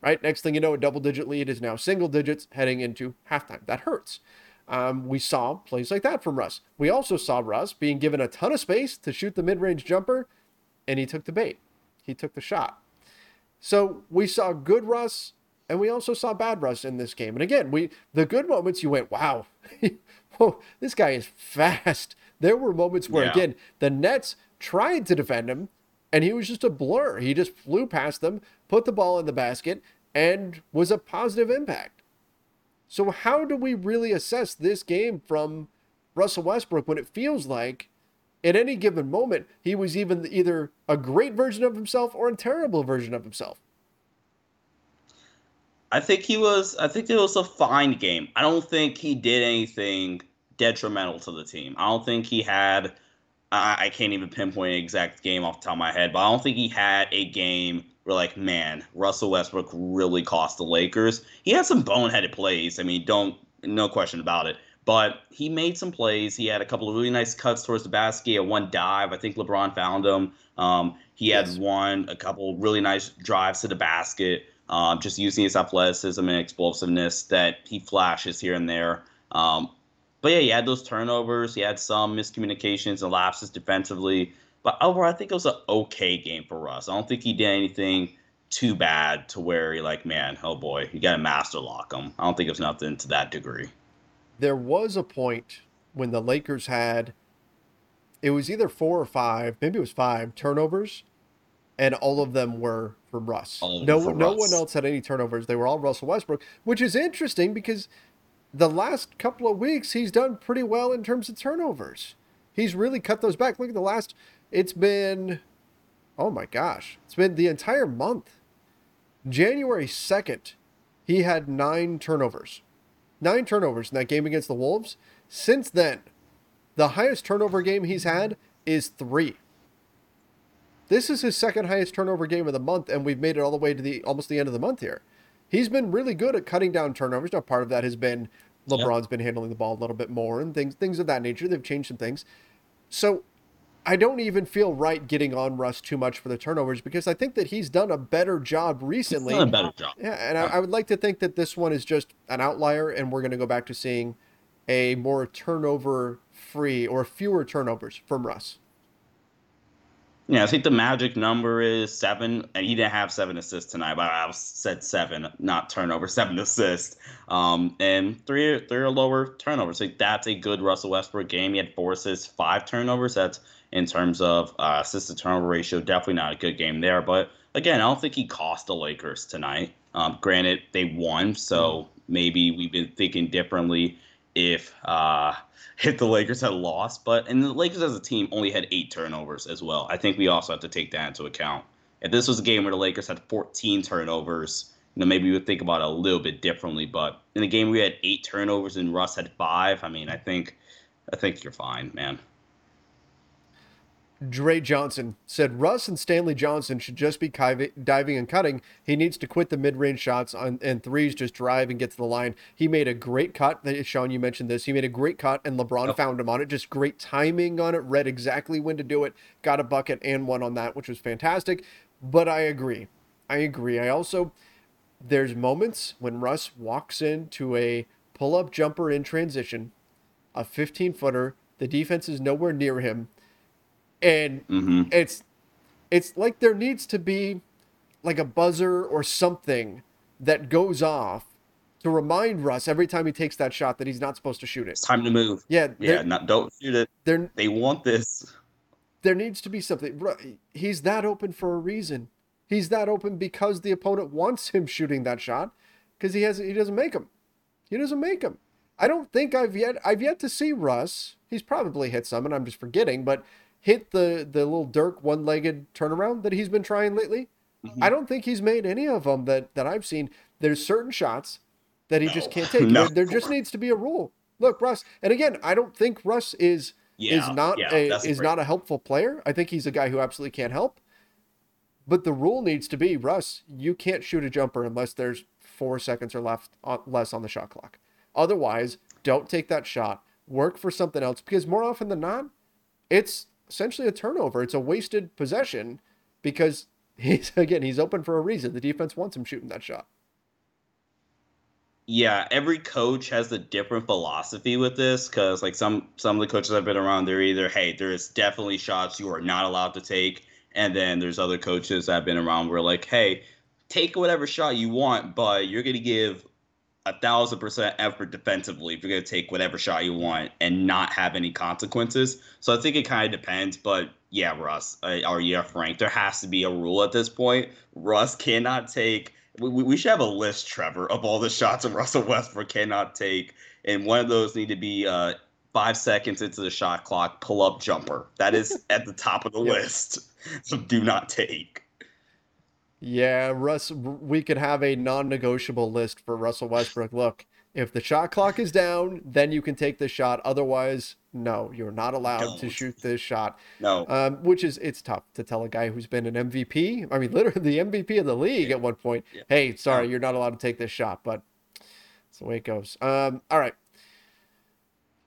Right? Next thing you know, a double digit lead is now single digits heading into halftime. That hurts. Um, we saw plays like that from Russ. We also saw Russ being given a ton of space to shoot the mid range jumper, and he took the bait. He took the shot. So we saw good Russ and we also saw bad Russ in this game. And again, we the good moments you went, wow, whoa, this guy is fast. There were moments where Yeah. again the Nets tried to defend him, and he was just a blur. He just flew past them, put the ball in the basket, and was a positive impact. So how do we really assess this game from Russell Westbrook when it feels like at any given moment he was even either a great version of himself or a terrible version of himself? I think he was. I think it was a fine game. I don't think he did anything detrimental to the team. I don't think he had. I, can't even pinpoint an exact game off the top of my head, but I don't think he had a game where like, man, Russell Westbrook really cost the Lakers. He had some boneheaded plays. I mean, don't no question about it. But he made some plays. He had a couple of really nice cuts towards the basket. He had one dive. I think LeBron found him. Um, he had one, a couple really nice drives to the basket um, just using his athleticism and explosiveness that he flashes here and there. Um, but yeah, he had those turnovers. He had some miscommunications and lapses defensively. But overall, I think it was an okay game for Russ. I don't think he did anything too bad to where you're like, man, oh boy, you got to master lock him. I don't think it was nothing to that degree. there was a point when the Lakers had it was either four or five, maybe it was five turnovers, and all of them were from Russ. All no, from no Russ. one else had any turnovers. They were all Russell Westbrook, which is interesting because the last couple of weeks he's done pretty well in terms of turnovers. He's really cut those back. Look at the last. It's been, oh my gosh, it's been the entire month. January second, he had nine turnovers nine turnovers in that game against the Wolves. Since then, the highest turnover game he's had is three. This is his second highest turnover game of the month, and we've made it all the way to the almost the end of the month here. He's been really good at cutting down turnovers. Now, part of that has been LeBron's been handling the ball a little bit more and things things of that nature. They've changed some things. So I don't even feel right getting on Russ too much for the turnovers because I think that he's done a better job recently. Done a better job. Yeah, and I, I would like to think that this one is just an outlier, and we're going to go back to seeing a more turnover free or fewer turnovers from Russ. Yeah, I think the magic number is seven, and he didn't have seven assists tonight, but I said seven, not turnover, seven assists, um, and three three or lower turnovers. Like that's a good Russell Westbrook game. He had four assists, five turnovers. That's in terms of uh, assist to turnover ratio, definitely not a good game there. But again, I don't think he cost the Lakers tonight. Um, granted, they won, so maybe we've been thinking differently if uh, if the Lakers had lost. But and the Lakers as a team only had eight turnovers as well. I think we also have to take that into account. If this was a game where the Lakers had 14 turnovers, you know, maybe we would think about it a little bit differently. But in the game where we had eight turnovers and Russ had five, I mean, I think I think you're fine, man. Dre Johnson said Russ and Stanley Johnson should just be diving and cutting. He needs to quit the mid-range shots on and threes, just drive and get to the line. He made a great cut. Sean, you mentioned this. He made a great cut, and LeBron Yep. found him on it. Just great timing on it. Read exactly when to do it. Got a bucket and one on that, which was fantastic. But I agree. I agree. I also there's moments when Russ walks into a pull-up jumper in transition, a 15-footer. The defense is nowhere near him and hmm it's it's like there needs to be like a buzzer or something that goes off to remind Russ every time he takes that shot that he's not supposed to shoot it. It's time to move. Yeah, Yeah, not don't shoot it. there They want this. there needs to be something. He's that open for a reason. He's that open because the opponent wants him shooting that shot because he has he doesn't make them. He doesn't make them. I don't think I've yet I've yet to see Russ. He's probably hit some, and I'm just forgetting, but hit the the little Dirk one legged turnaround that he's been trying lately. Mm-hmm. I don't think he's made any of them that that I've seen. There's certain shots that he no. just can't take. No. There, there, just needs to be a rule. Look, Russ, and again, I don't think Russ is yeah, is not yeah, a is not a helpful player. I think he's a guy who absolutely can't help. But the rule needs to be, Russ, you can't shoot a jumper unless there's four seconds or left on, less on the shot clock. Otherwise, don't take that shot. Work for something else because more often than not, it's essentially a turnover. It's a wasted possession because he's again he's open for a reason. The defense wants him shooting that shot. Yeah, every coach has a different philosophy with this because like some some of the coaches I've been around, they're either hey, there's definitely shots you are not allowed to take, and then there's other coaches have been around where like, hey, take whatever shot you want, but you're gonna give a thousand percent effort defensively if you're gonna take whatever shot you want and not have any consequences. So I think it kind of depends, but yeah, Russ, uh, or yeah, Frank, there has to be a rule at this point. Russ cannot take we, we should have a list, Trevor, of all the shots that Russell Westbrook cannot take, and one of those need to be uh, five seconds into the shot clock, pull up jumper. That is at the top of the list. So do not take. Yeah, Russ, we could have a non-negotiable list for Russell Westbrook. Look, if the shot clock is down, then you can take the shot. Otherwise, no, you're not allowed to shoot this shot. No. Um, which is it's tough to tell a guy who's been an MVP. I mean, literally the MVP of the league yeah. at one point. Yeah. Hey, sorry, you're not allowed to take this shot, but that's the way it goes. Um, all right.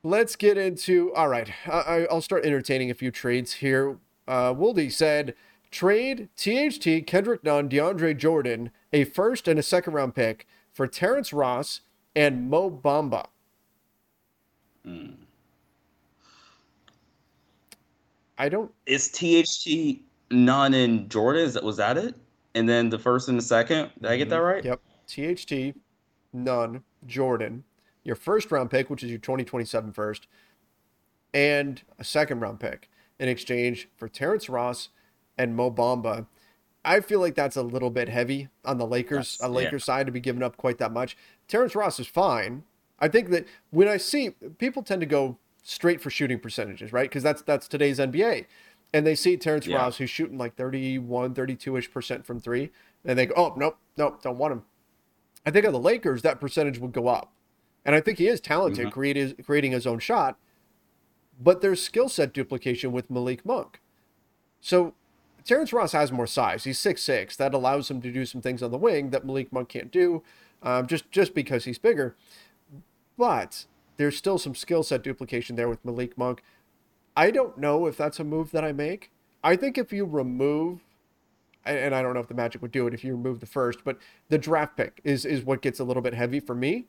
Let's get into. All right, I, I'll start entertaining a few trades here. Uh, Woldy said, trade THT, Kendrick Nunn, DeAndre Jordan, a first and a second round pick for Terrence Ross and Mo Bamba. Mm. I don't. Is THT Nunn and Jordan? Is that was that it? And then the first and the second. Did I get that mm-hmm. right? Yep. THT Nunn Jordan. Your first round pick, which is your 2027 first, and a second round pick in exchange for Terrence Ross and Mo Bamba. I feel like that's a little bit heavy on the Lakers, on Lakers yeah. side to be giving up quite that much. Terrence Ross is fine. I think that when I see people tend to go straight for shooting percentages, right? Because that's that's today's NBA. And they see Terrence yeah. Ross who's shooting like 31, 32-ish percent from three, and they go, Oh, nope, nope, don't want him. I think on the Lakers, that percentage would go up. And I think he is talented, mm-hmm. creating, creating his own shot. But there's skill set duplication with Malik Monk. So Terrence Ross has more size. He's six six. That allows him to do some things on the wing that Malik Monk can't do, um, just just because he's bigger. But there's still some skill set duplication there with Malik Monk. I don't know if that's a move that I make. I think if you remove, and I don't know if the Magic would do it if you remove the first, but the draft pick is is what gets a little bit heavy for me.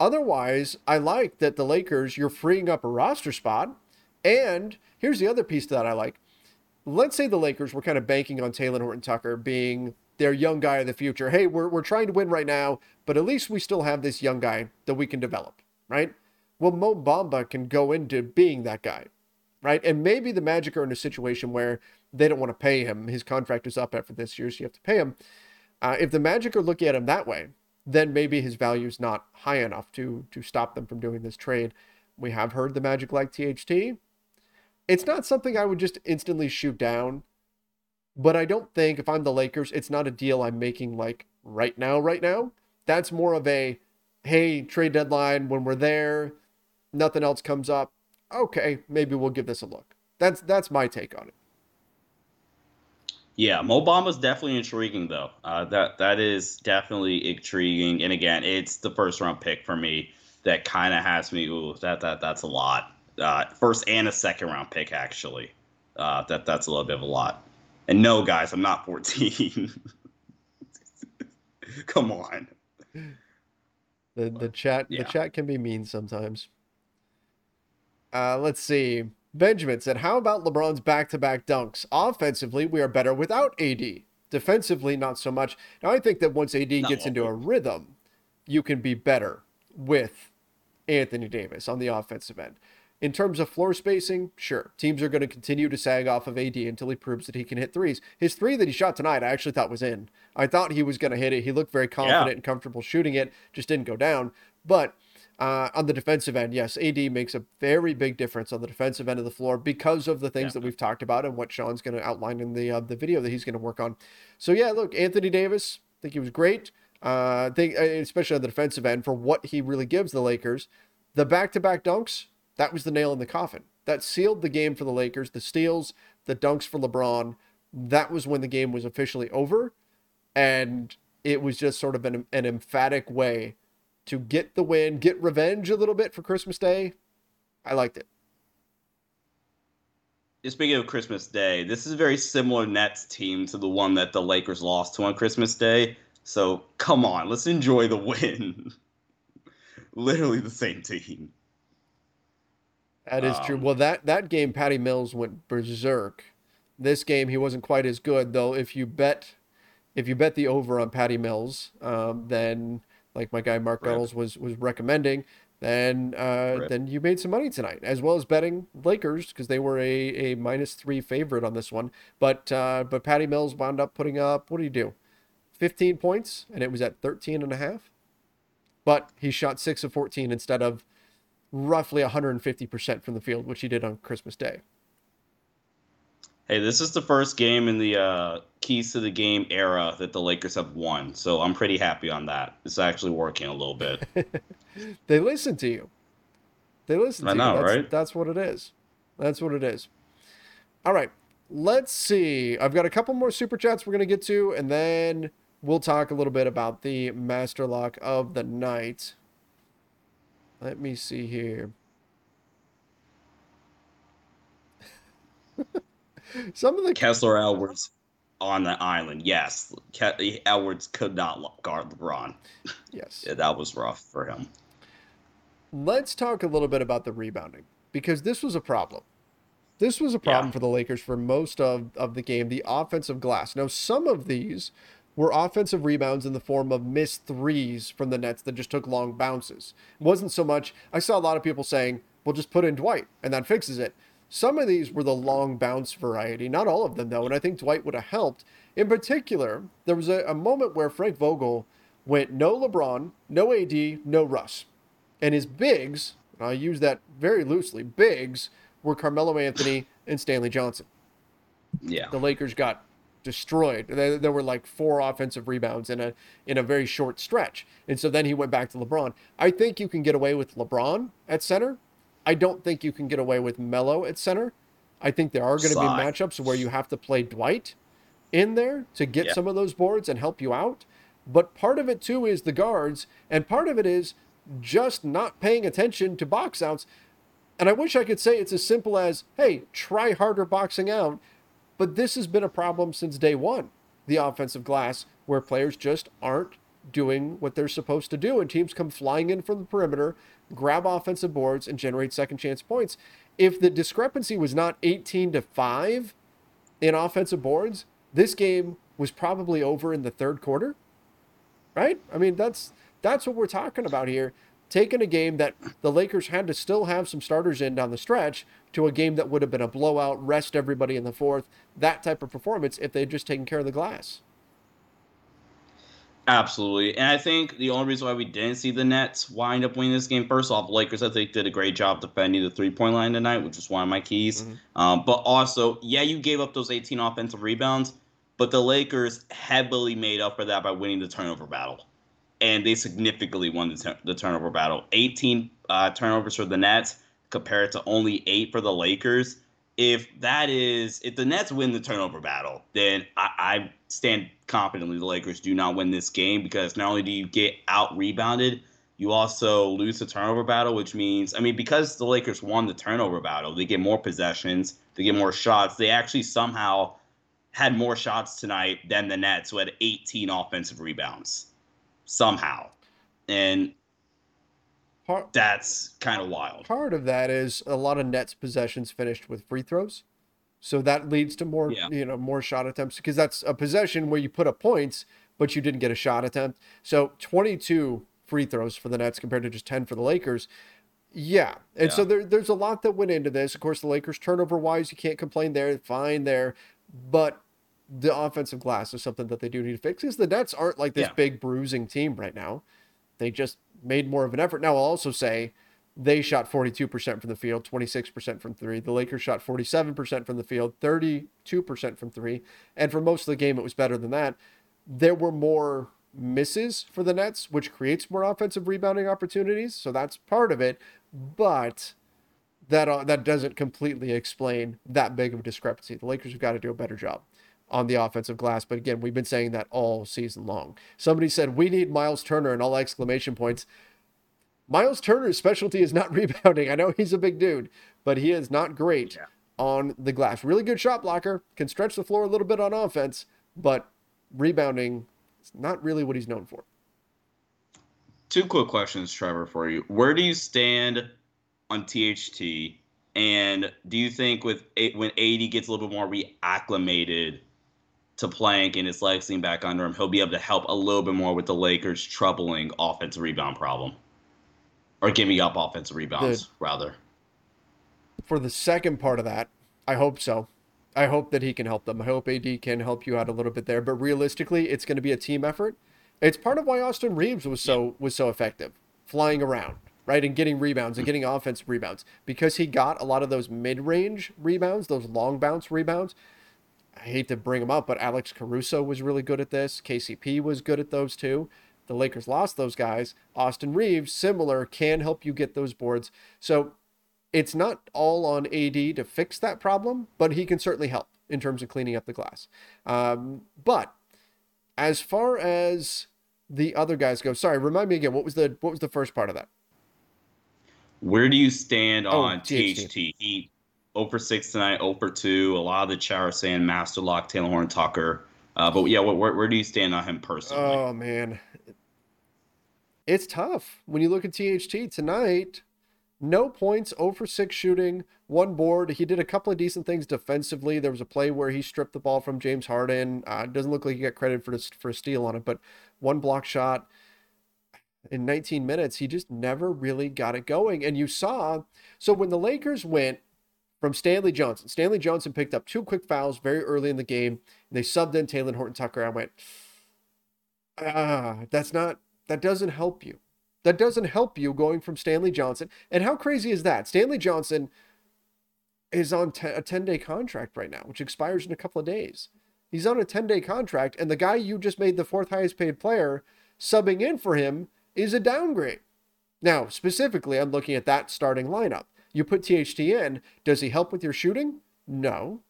Otherwise, I like that the Lakers you're freeing up a roster spot, and here's the other piece that I like let's say the Lakers were kind of banking on Talen Horton Tucker being their young guy of the future. Hey, we're, we're trying to win right now, but at least we still have this young guy that we can develop, right? Well, Mo Bamba can go into being that guy, right? And maybe the Magic are in a situation where they don't want to pay him. His contract is up after this year, so you have to pay him. Uh, if the Magic are looking at him that way, then maybe his value is not high enough to to stop them from doing this trade. We have heard the Magic like THT. It's not something I would just instantly shoot down, but I don't think if I'm the Lakers, it's not a deal I'm making like right now, right now. That's more of a hey, trade deadline when we're there, nothing else comes up. Okay, maybe we'll give this a look. That's that's my take on it. Yeah, Mo Bamba's definitely intriguing though. Uh, that that is definitely intriguing. And again, it's the first round pick for me that kind of has me. Ooh, that that that's a lot uh, first and a second round pick actually. Uh, that that's a little bit of a lot. And no, guys, I'm not 14. Come on. The the chat yeah. the chat can be mean sometimes. Uh, let's see. Benjamin said, "How about LeBron's back-to-back dunks? Offensively, we are better without AD. Defensively, not so much. Now, I think that once AD no. gets into a rhythm, you can be better with Anthony Davis on the offensive end. In terms of floor spacing, sure. Teams are going to continue to sag off of AD until he proves that he can hit threes. His three that he shot tonight, I actually thought was in. I thought he was going to hit it. He looked very confident yeah. and comfortable shooting it, just didn't go down. But Uh, on the defensive end, yes, AD makes a very big difference on the defensive end of the floor because of the things Yeah. that we've talked about and what Sean's going to outline in the uh, the video that he's going to work on. So yeah, look, Anthony Davis, I think he was great. Uh, think uh, especially on the defensive end for what he really gives the Lakers. The back-to-back dunks, that was the nail in the coffin. That sealed the game for the Lakers. The steals, the dunks for LeBron, that was when the game was officially over, and it was just sort of an, an emphatic way to get the win, get revenge a little bit for Christmas Day. I liked it. Speaking of Christmas Day, this is a very similar Nets team to the one that the Lakers lost to on Christmas Day. So come on, let's enjoy the win. Literally the same team. That is true. Um, Well, that that game, Patty Mills went berserk. This game, he wasn't quite as good though. If you bet, if you bet the over on Patty Mills, um, then like my guy Mark Rip. Guttles was was recommending, then uh, Rip. then you made some money tonight, as well as betting Lakers because they were a, a minus three favorite on this one. But uh, but Patty Mills wound up putting up what do you do, fifteen points, and it was at 13 and a half. But he shot six of fourteen instead of roughly 150% from the field, which he did on Christmas Day. Hey, this is the first game in the uh, keys to the game era that the Lakers have won. So I'm pretty happy on that. It's actually working a little bit. They listen to you. They listen to I you. know, That's, right? That's what it is. That's what it is. All right. Let's see. I've got a couple more super chats we're going to get to, and then we'll talk a little bit about the master lock of the night. Let me see here. Some of the Kessler Edwards on the island. Yes, Ke- Edwards could not guard LeBron. yes. Yeah, that was rough for him. let's talk a little bit about the rebounding because this was a problem. This was a problem Yeah. for the Lakers for most of, of the game, the offensive glass. Now, some of these were offensive rebounds in the form of missed threes from the Nets that just took long bounces. It wasn't so much, I saw a lot of people saying, well, just put in Dwight and that fixes it. Some of these were the long bounce variety, not all of them though, and I think Dwight would have helped. In particular, there was a, a moment where Frank Vogel went no LeBron, no AD, no Russ. And his bigs, and I use that very loosely, bigs were Carmelo Anthony and Stanley Johnson. Yeah. The Lakers got destroyed. There, there were like four offensive rebounds in a in a very short stretch. And so then he went back to LeBron. I think you can get away with LeBron at center. I don't think you can get away with Melo at center. I think there are going to be matchups where you have to play Dwight in there to get Yeah. some of those boards and help you out. But part of it too is the guards, and part of it is just not paying attention to box outs. And I wish I could say it's as simple as, hey, try harder boxing out. But this has been a problem since day one, the offensive glass, where players just aren't doing what they're supposed to do. And teams come flying in from the perimeter, grab offensive boards, and generate second chance points. If the discrepancy was not 18 to 5 in offensive boards, this game was probably over in the third quarter. Right? I mean, that's that's what we're talking about here. Taking a game that the Lakers had to still have some starters in down the stretch to a game that would have been a blowout, rest everybody in the fourth, that type of performance if they'd just taken care of the glass. Absolutely. And I think the only reason why we didn't see the Nets wind up winning this game, first off, Lakers, I think, did a great job defending the three point line tonight, which was one of my keys. Um, but also, yeah, you gave up those 18 offensive rebounds, but the Lakers heavily made up for that by winning the turnover battle. And they significantly won the, the turnover battle. 18 uh, turnovers for the Nets compared to only eight for the Lakers. If that is, if the Nets win the turnover battle, then I, I stand confidently the Lakers do not win this game because not only do you get out rebounded, you also lose the turnover battle, which means, I mean, because the Lakers won the turnover battle, they get more possessions, they get more shots. They actually somehow had more shots tonight than the Nets, who had 18 offensive rebounds somehow. And Part, that's kind of wild. part of that is a lot of Nets possessions finished with free throws. So that leads to more, Yeah. you know, more shot attempts because that's a possession where you put up points, but you didn't get a shot attempt. So 22 free throws for the Nets compared to just 10 for the Lakers. Yeah. And so Yeah. there, there's a lot that went into this. Of course, the Lakers turnover wise, you can't complain there. Fine there. But the offensive glass is something that they do need to fix because the Nets aren't like this Yeah. big bruising team right now. They just made more of an effort. Now, I'll also say they shot 42% from the field, 26% from three. The Lakers shot 47% from the field, 32% from three. And for most of the game, it was better than that. There were more misses for the Nets, which creates more offensive rebounding opportunities. So that's part of it. But that, uh, that doesn't completely explain that big of a discrepancy. The Lakers have got to do a better job on the offensive glass. But again, we've been saying that all season long. Somebody said, We need Miles Turner and all exclamation points. Miles Turner's specialty is not rebounding. I know he's a big dude, but he is not great yeah. on the glass. Really good shot blocker, can stretch the floor a little bit on offense, but rebounding is not really what he's known for. Two quick questions, Trevor, for you. Where do you stand on THT? And do you think with when AD gets a little bit more reacclimated to Plank and his legs lean back under him, he'll be able to help a little bit more with the Lakers' troubling offensive rebound problem? or giving up offensive rebounds, the, rather. For the second part of that, I hope so. I hope that he can help them. I hope AD can help you out a little bit there. But realistically, it's going to be a team effort. It's part of why Austin Reaves was so was so effective, flying around, right, and getting rebounds and mm. getting offensive rebounds because he got a lot of those mid-range rebounds, those long bounce rebounds. I hate to bring him up, but Alex Caruso was really good at this. KCP was good at those too. The Lakers lost those guys. Austin Reaves, similar, can help you get those boards. So it's not all on AD to fix that problem, but he can certainly help in terms of cleaning up the glass. Um, but as far as the other guys go, sorry, remind me again. What was the what was the first part of that? Where do you stand oh, on THT? THT? He 0 for 6 tonight, 0 for 2. A lot of the chat are saying Master Lock, Talen Horton Tucker. Uh, but yeah, where, where do you stand on him personally? Oh man, it's tough when you look at THT tonight. No points, 0 for 6 shooting, one board. He did a couple of decent things defensively. There was a play where he stripped the ball from James Harden. Uh, doesn't look like he got credit for for a steal on it, but one block shot in 19 minutes. He just never really got it going. And you saw, so when the Lakers went from Stanley Johnson, Stanley Johnson picked up two quick fouls very early in the game. And they subbed in Talen Horton Tucker. I went, ah, that's not that doesn't help you. That doesn't help you going from Stanley Johnson. And how crazy is that? Stanley Johnson is on t- a 10 day contract right now, which expires in a couple of days. He's on a 10 day contract, and the guy you just made the fourth highest paid player subbing in for him is a downgrade. Now, specifically, I'm looking at that starting lineup. You put THT in, does he help with your shooting? No.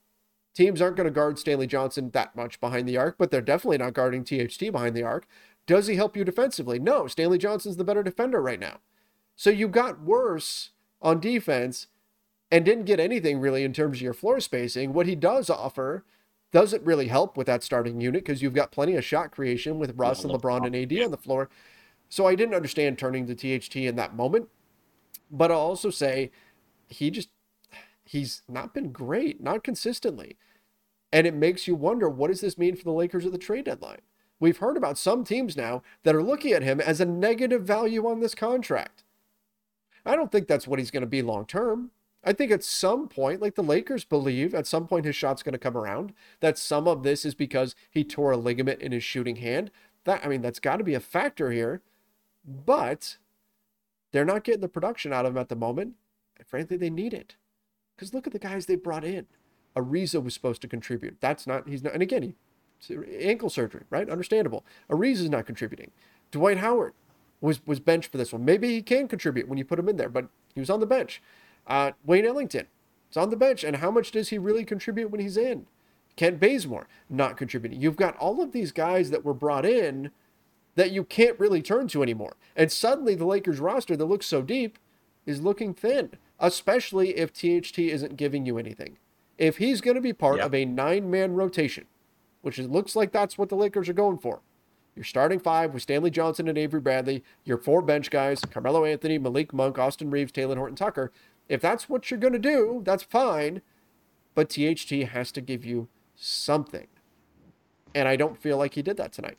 Teams aren't going to guard Stanley Johnson that much behind the arc, but they're definitely not guarding THT behind the arc. Does he help you defensively? No, Stanley Johnson's the better defender right now. So you got worse on defense and didn't get anything really in terms of your floor spacing. What he does offer doesn't really help with that starting unit because you've got plenty of shot creation with Russ and LeBron and AD on the floor. So I didn't understand turning to THT in that moment. But I'll also say he just he's not been great, not consistently. And it makes you wonder what does this mean for the Lakers at the trade deadline? We've heard about some teams now that are looking at him as a negative value on this contract. I don't think that's what he's going to be long term. I think at some point, like the Lakers believe, at some point his shot's going to come around. That some of this is because he tore a ligament in his shooting hand. That I mean, that's got to be a factor here. But they're not getting the production out of him at the moment. Frankly, they need it. Because look at the guys they brought in. Ariza was supposed to contribute. That's not, he's not, and again, he ankle surgery, right? Understandable. Ariz is not contributing. Dwight Howard was was benched for this one. Maybe he can contribute when you put him in there, but he was on the bench. Uh, Wayne Ellington is on the bench, and how much does he really contribute when he's in? Kent Bazemore not contributing. You've got all of these guys that were brought in that you can't really turn to anymore, and suddenly the Lakers roster that looks so deep is looking thin, especially if THT isn't giving you anything. If he's going to be part yep. of a nine man rotation, which it looks like that's what the Lakers are going for. You're starting five with Stanley Johnson and Avery Bradley, your four bench guys, Carmelo Anthony, Malik Monk, Austin Reaves, Talen Horton Tucker. If that's what you're going to do, that's fine. But THT has to give you something. And I don't feel like he did that tonight.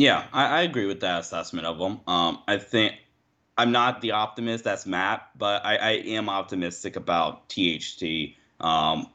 Yeah, I, I agree with that assessment of them. Um, I think I'm not the optimist that's Matt, but I, I am optimistic about THT. Um,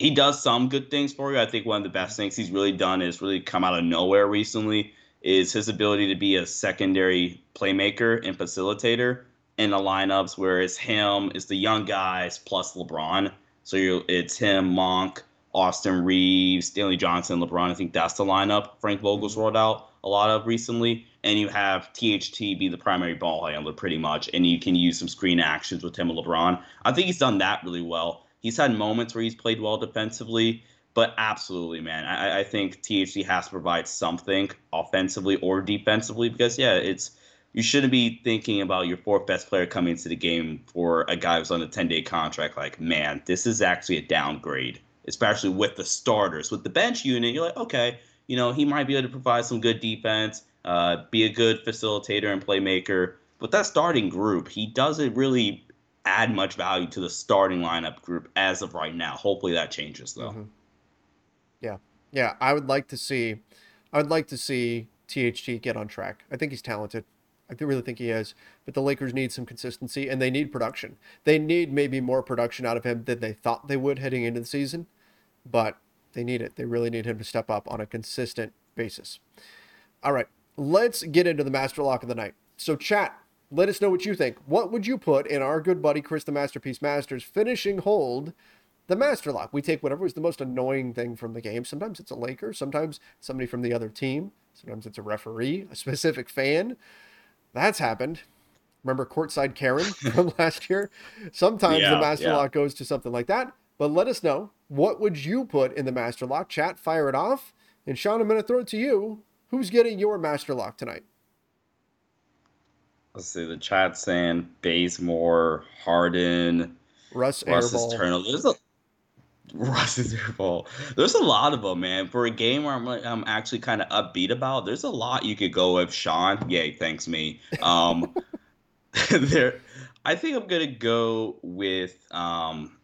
he does some good things for you. I think one of the best things he's really done is really come out of nowhere recently is his ability to be a secondary playmaker and facilitator in the lineups where it's him, it's the young guys plus LeBron. So you it's him, Monk, Austin Reaves, Stanley Johnson, LeBron. I think that's the lineup Frank Vogel's rolled out a lot of recently. And you have THT be the primary ball handler pretty much, and you can use some screen actions with him and LeBron. I think he's done that really well. He's had moments where he's played well defensively, but absolutely, man, I, I think THT has to provide something offensively or defensively because yeah, it's you shouldn't be thinking about your fourth best player coming into the game for a guy who's on a 10 day contract. Like, man, this is actually a downgrade, especially with the starters. With the bench unit, you're like, okay, you know, he might be able to provide some good defense, uh, be a good facilitator and playmaker. But that starting group, he doesn't really add much value to the starting lineup group as of right now. Hopefully that changes though. Mm-hmm. Yeah. Yeah. I would like to see I would like to see THT get on track. I think he's talented. I really think he is. But the Lakers need some consistency and they need production. They need maybe more production out of him than they thought they would heading into the season. But they need it. They really need him to step up on a consistent basis. All right, let's get into the master lock of the night. So, chat, let us know what you think. What would you put in our good buddy Chris the Masterpiece Masters finishing hold? The master lock. We take whatever is the most annoying thing from the game. Sometimes it's a Laker, sometimes somebody from the other team, sometimes it's a referee, a specific fan. That's happened. Remember courtside Karen from last year? Sometimes Yeah, the master yeah. lock goes to something like that. But let us know what would you put in the master lock? Chat, fire it off. And Sean, I'm going to throw it to you. Who's getting your master lock tonight? Let's see, the chat saying Bazemore, Harden, Russ Russ's Airball. turnover. There's a Russ's airball. There's a lot of them, man. For a game where I'm like, I'm actually kind of upbeat about, there's a lot you could go with. Sean, yay, thanks me. Um, there, I think I'm gonna go with. Um,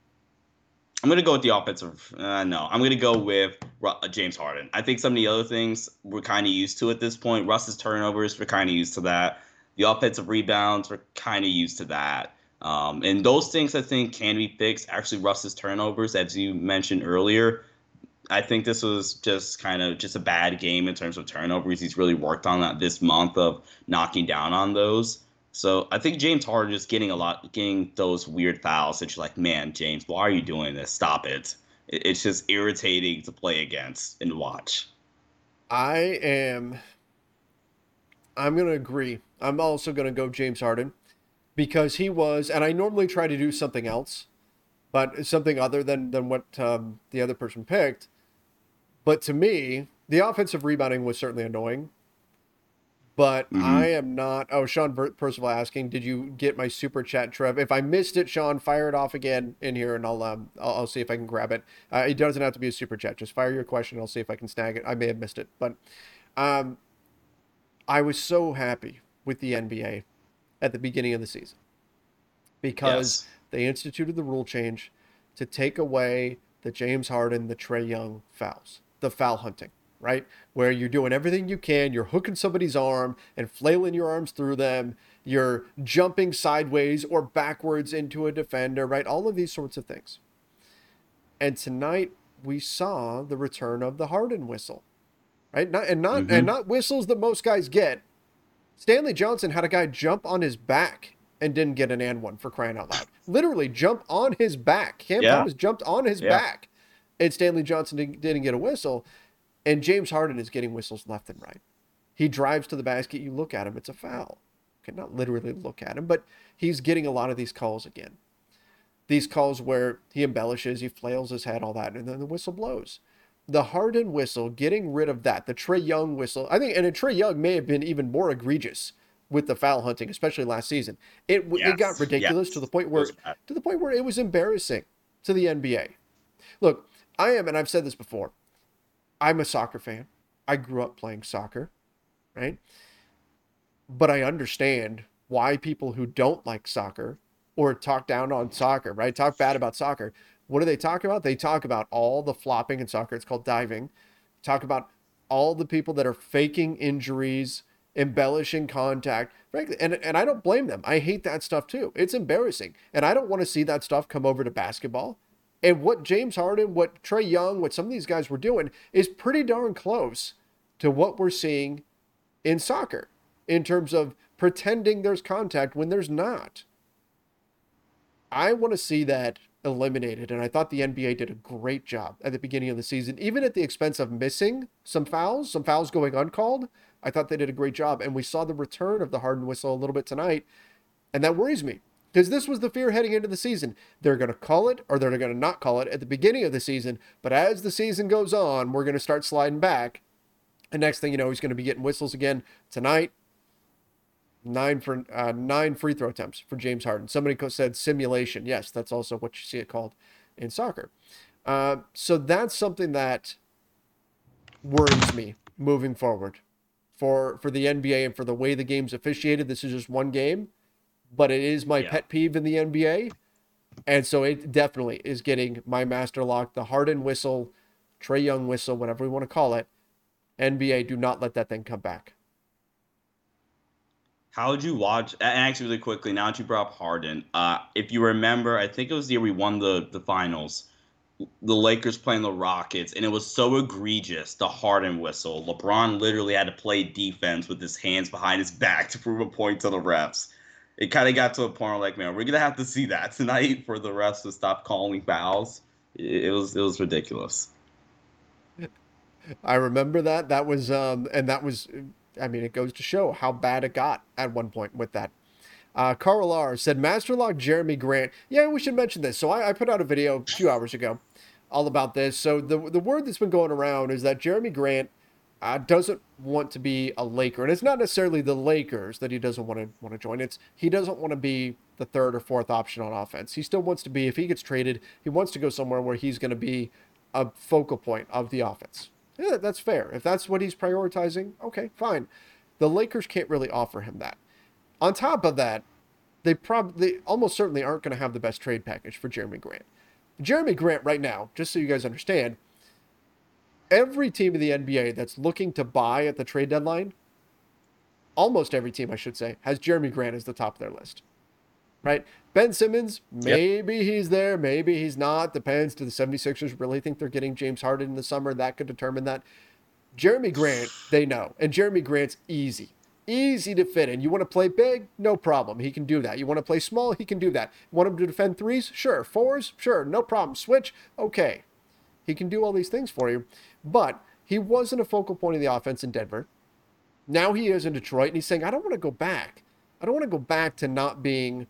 I'm gonna go with the offensive. Uh, no, I'm gonna go with uh, James Harden. I think some of the other things we're kind of used to at this point. Russ's turnovers, we're kind of used to that. The offensive rebounds, we're kind of used to that. Um, and those things I think can be fixed. Actually, Russ's turnovers, as you mentioned earlier, I think this was just kind of just a bad game in terms of turnovers. He's really worked on that this month of knocking down on those. So I think James Harden is getting a lot, getting those weird fouls. That you're like, man, James, why are you doing this? Stop it. It- It's just irritating to play against and watch. I am. I'm going to agree. I'm also going to go James Harden because he was, and I normally try to do something else, but something other than than what um, the other person picked. But to me, the offensive rebounding was certainly annoying. But I am not. Oh, Sean Percival asking, did you get my super chat, Trev? If I missed it, Sean, fire it off again in here, and I'll um I'll, I'll see if I can grab it. Uh, it doesn't have to be a super chat. Just fire your question. I'll see if I can snag it. I may have missed it, but um, I was so happy with the NBA at the beginning of the season because Yes. they instituted the rule change to take away the James Harden, the Trae Young fouls, the foul hunting, right? Where you're doing everything you can, you're hooking somebody's arm and flailing your arms through them, you're jumping sideways or backwards into a defender, right? All of these sorts of things. And tonight we saw the return of the Harden whistle, right? Not, and not and mm-hmm. not whistles that most guys get. Stanley Johnson had a guy jump on his back and didn't get an and one for crying out loud. Literally jump on his back. Cam Yeah. Thomas jumped on his Yeah. back, and Stanley Johnson didn't, didn't get a whistle. And James Harden is getting whistles left and right. He drives to the basket. You look at him, it's a foul. Okay, not literally look at him, but he's getting a lot of these calls again. These calls where he embellishes, he flails his head, all that, and then the whistle blows. the Harden whistle, getting rid of that, the Trae Young whistle, I think, and Trae Young may have been even more egregious with the foul hunting, especially last season. It Yes, it got ridiculous yes. to the point where to the point where it was embarrassing to the NBA. Look, I am, and I've said this before. I'm a soccer fan. I grew up playing soccer, right? But I understand why people who don't like soccer or talk down on soccer, right? Talk bad about soccer. What do they talk about? They talk about all the flopping in soccer. It's called diving. Talk about all the people that are faking injuries, embellishing contact. Frankly, and, and I don't blame them. I hate that stuff too. It's embarrassing. And I don't want to see that stuff come over to basketball. And what James Harden, what Trae Young, what some of these guys were doing is pretty darn close to what we're seeing in soccer in terms of pretending there's contact when there's not. I want to see that eliminated, and I thought the NBA did a great job at the beginning of the season, even at the expense of missing some fouls, some fouls going uncalled. I thought they did a great job, and we saw the return of the Harden whistle a little bit tonight, and that worries me because this was the fear heading into the season. They're going to call it, or they're going to not call it at the beginning of the season, but as the season goes on, we're going to start sliding back. And next thing you know, he's going to be getting whistles again tonight nine for uh, nine free throw attempts for James Harden. Somebody said simulation. Yes, that's also what you see it called in soccer. Uh, so that's something that worries me moving forward for for the NBA and for the way the game's officiated. This is just one game, but it is my Yeah. pet peeve in the NBA, and so it definitely is getting my master lock. The Harden whistle, Trae Young whistle, whatever we want to call it. NBA, do not let that thing come back. How would you watch? And actually, really quickly, now that you brought up Harden, uh, if you remember, I think it was the year we won the the finals. The Lakers playing the Rockets, and it was so egregious. The Harden whistle. LeBron literally had to play defense with his hands behind his back to prove a point to the refs. It kind of got to a point where, like, man, we're gonna have to see that tonight for the refs to stop calling fouls. It, was it was ridiculous. I remember that. That was um and that was I mean it goes to show how bad it got at one point with that. Uh Carl R said Master Masterlock Jerami Grant. Yeah, we should mention this. So I, I put out a video a few hours ago all about this. So the the word that's been going around is that Jerami Grant uh, doesn't want to be a Laker, and it's not necessarily the Lakers that he doesn't want to want to join. It's he doesn't want to be the third or fourth option on offense. He still wants to be. If he gets traded, he wants to go somewhere where he's going to be a focal point of the offense. Yeah, that's fair. If that's what he's prioritizing, okay, fine. The Lakers can't really offer him that. On top of that, they probably almost certainly aren't going to have the best trade package for Jerami Grant. Jerami Grant right now, just so you guys understand, every team in the NBA that's looking to buy at the trade deadline, almost every team I should say, has Jerami Grant as the top of their list. Right? Ben Simmons, maybe he's there, maybe he's not. Depends. Do the 76ers really think they're getting James Harden in the summer? That could determine that. Jerami Grant, they know. And Jerami Grant's easy. Easy to fit in. You want to play big? No problem. He can do that. You want to play small? He can do that. Want him to defend threes? Sure. Fours? Sure. No problem. Switch? Okay. He can do all these things for you. But he wasn't a focal point of the offense in Denver. Now he is in Detroit, and he's saying, I don't want to go back. I don't want to go back to not being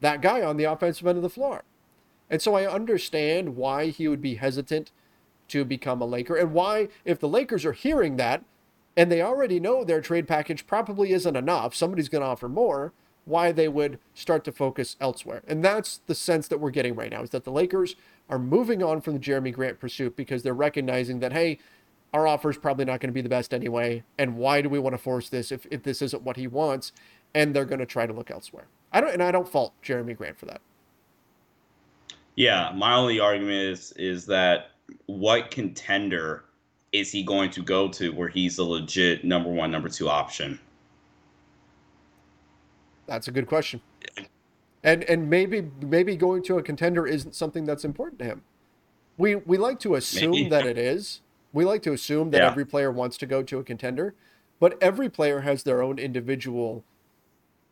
that guy on the offensive end of the floor. And so I understand why he would be hesitant to become a Laker and why, if the Lakers are hearing that and they already know their trade package probably isn't enough, somebody's going to offer more, why they would start to focus elsewhere. And that's the sense that we're getting right now is that the Lakers are moving on from the Jerami Grant pursuit because they're recognizing that, hey, our offer is probably not going to be the best anyway. And why do we want to force this if, if this isn't what he wants? And they're going to try to look elsewhere. I don't, and I don't fault Jerami Grant for that. Yeah, my only argument is is that what contender is he going to go to where he's a legit number one, number two option? That's a good question. And and maybe maybe going to a contender isn't something that's important to him. We we like to assume Maybe. that it is. We like to assume that Yeah. every player wants to go to a contender, but every player has their own individual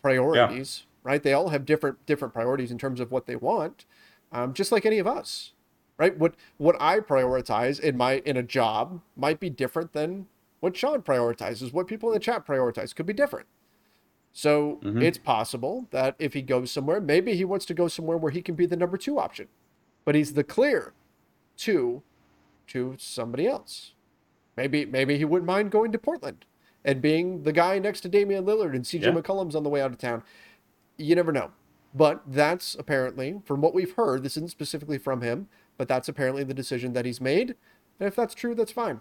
priorities, right? They all have different different priorities in terms of what they want, um, just like any of us, right? What what I prioritize in my in a job might be different than what Sean prioritizes. What people in the chat prioritize could be different. So Mhm. it's possible that if he goes somewhere, maybe he wants to go somewhere where he can be the number two option, but he's the clear two to somebody else. Maybe maybe he wouldn't mind going to Portland and being the guy next to Damian Lillard and CJ Yeah. McCollum's on the way out of town. You never know. But that's apparently, from what we've heard, this isn't specifically from him, but that's apparently the decision that he's made. And if that's true, that's fine.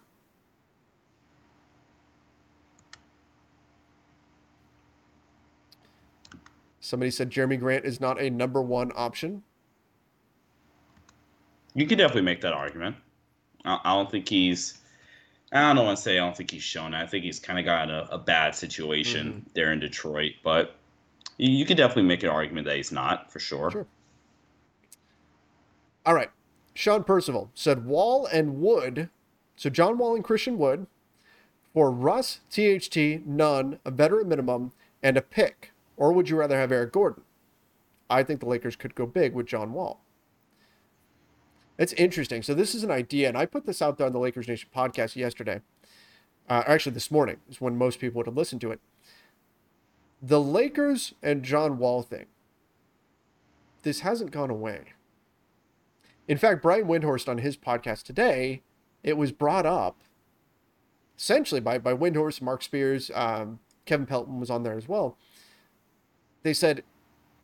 Somebody said Jerami Grant is not a number one option. You could definitely make that argument. I, I don't think he's. I don't want to say I don't think he's shown. it. I think he's kind of got a, a bad situation mm-hmm. there in Detroit, but you, you could definitely make an argument that he's not for sure. Sure. All right. Sean Percival said Wall and Wood. So John Wall and Christian Wood for Russ, THT, Nunn, a veteran minimum, and a pick. Or would you rather have Eric Gordon? I think the Lakers could go big with John Wall. It's interesting. So this is an idea, and I put this out there on the Lakers Nation podcast yesterday. Uh, actually, this morning is when most people would have listened to it. The Lakers and John Wall thing. This hasn't gone away. In fact, Brian Windhorst on his podcast today, it was brought up essentially by, by Windhorst, Marc Spears, um, Kevin Pelton was on there as well. They said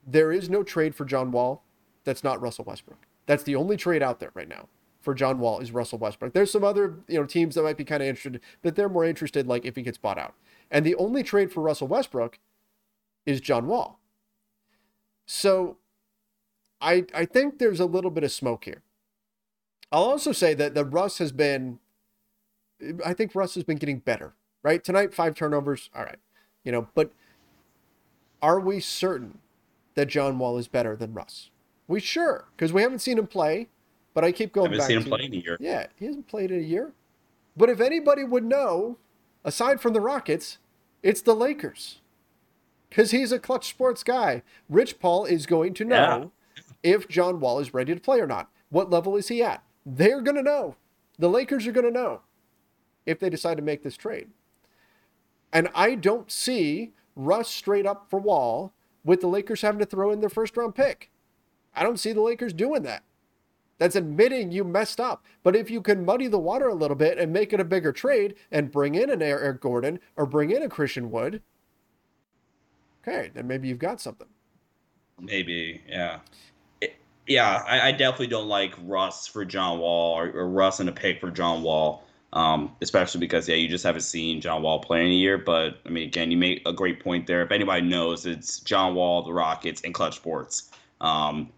there is no trade for John Wall that's not Russell Westbrook. That's the only trade out there right now for John Wall is Russell Westbrook. There's some other you know teams that might be kind of interested, but they're more interested like if he gets bought out. And the only trade for Russell Westbrook is John Wall. So I I think there's a little bit of smoke here. I'll also say that the Russ has been I think Russ has been getting better. Right? Tonight five turnovers, all right. You know, but are we certain that John Wall is better than Russ? We sure because we haven't seen him play, but I keep going haven't back seen him play in a year. yeah, he hasn't played in a year. But if anybody would know, aside from the Rockets, it's the Lakers. Because he's a Klutch Sports guy. Rich Paul is going to know if John Wall is ready to play or not. What level is he at? They're going to know. The Lakers are going to know if they decide to make this trade. And I don't see Russ straight up for Wall with the Lakers having to throw in their first round pick. I don't see the Lakers doing that. That's admitting you messed up. But if you can muddy the water a little bit and make it a bigger trade and bring in an Eric Gordon or bring in a Christian Wood, okay, then maybe you've got something. Maybe, yeah. It- yeah, I, I definitely don't like Russ for John Wall or, or Russ and a pick for John Wall, um, especially because, yeah, you just haven't seen John Wall play in a year. But, I mean, again, you make a great point there. If anybody knows, it's John Wall, the Rockets, and Klutch Sports. Um,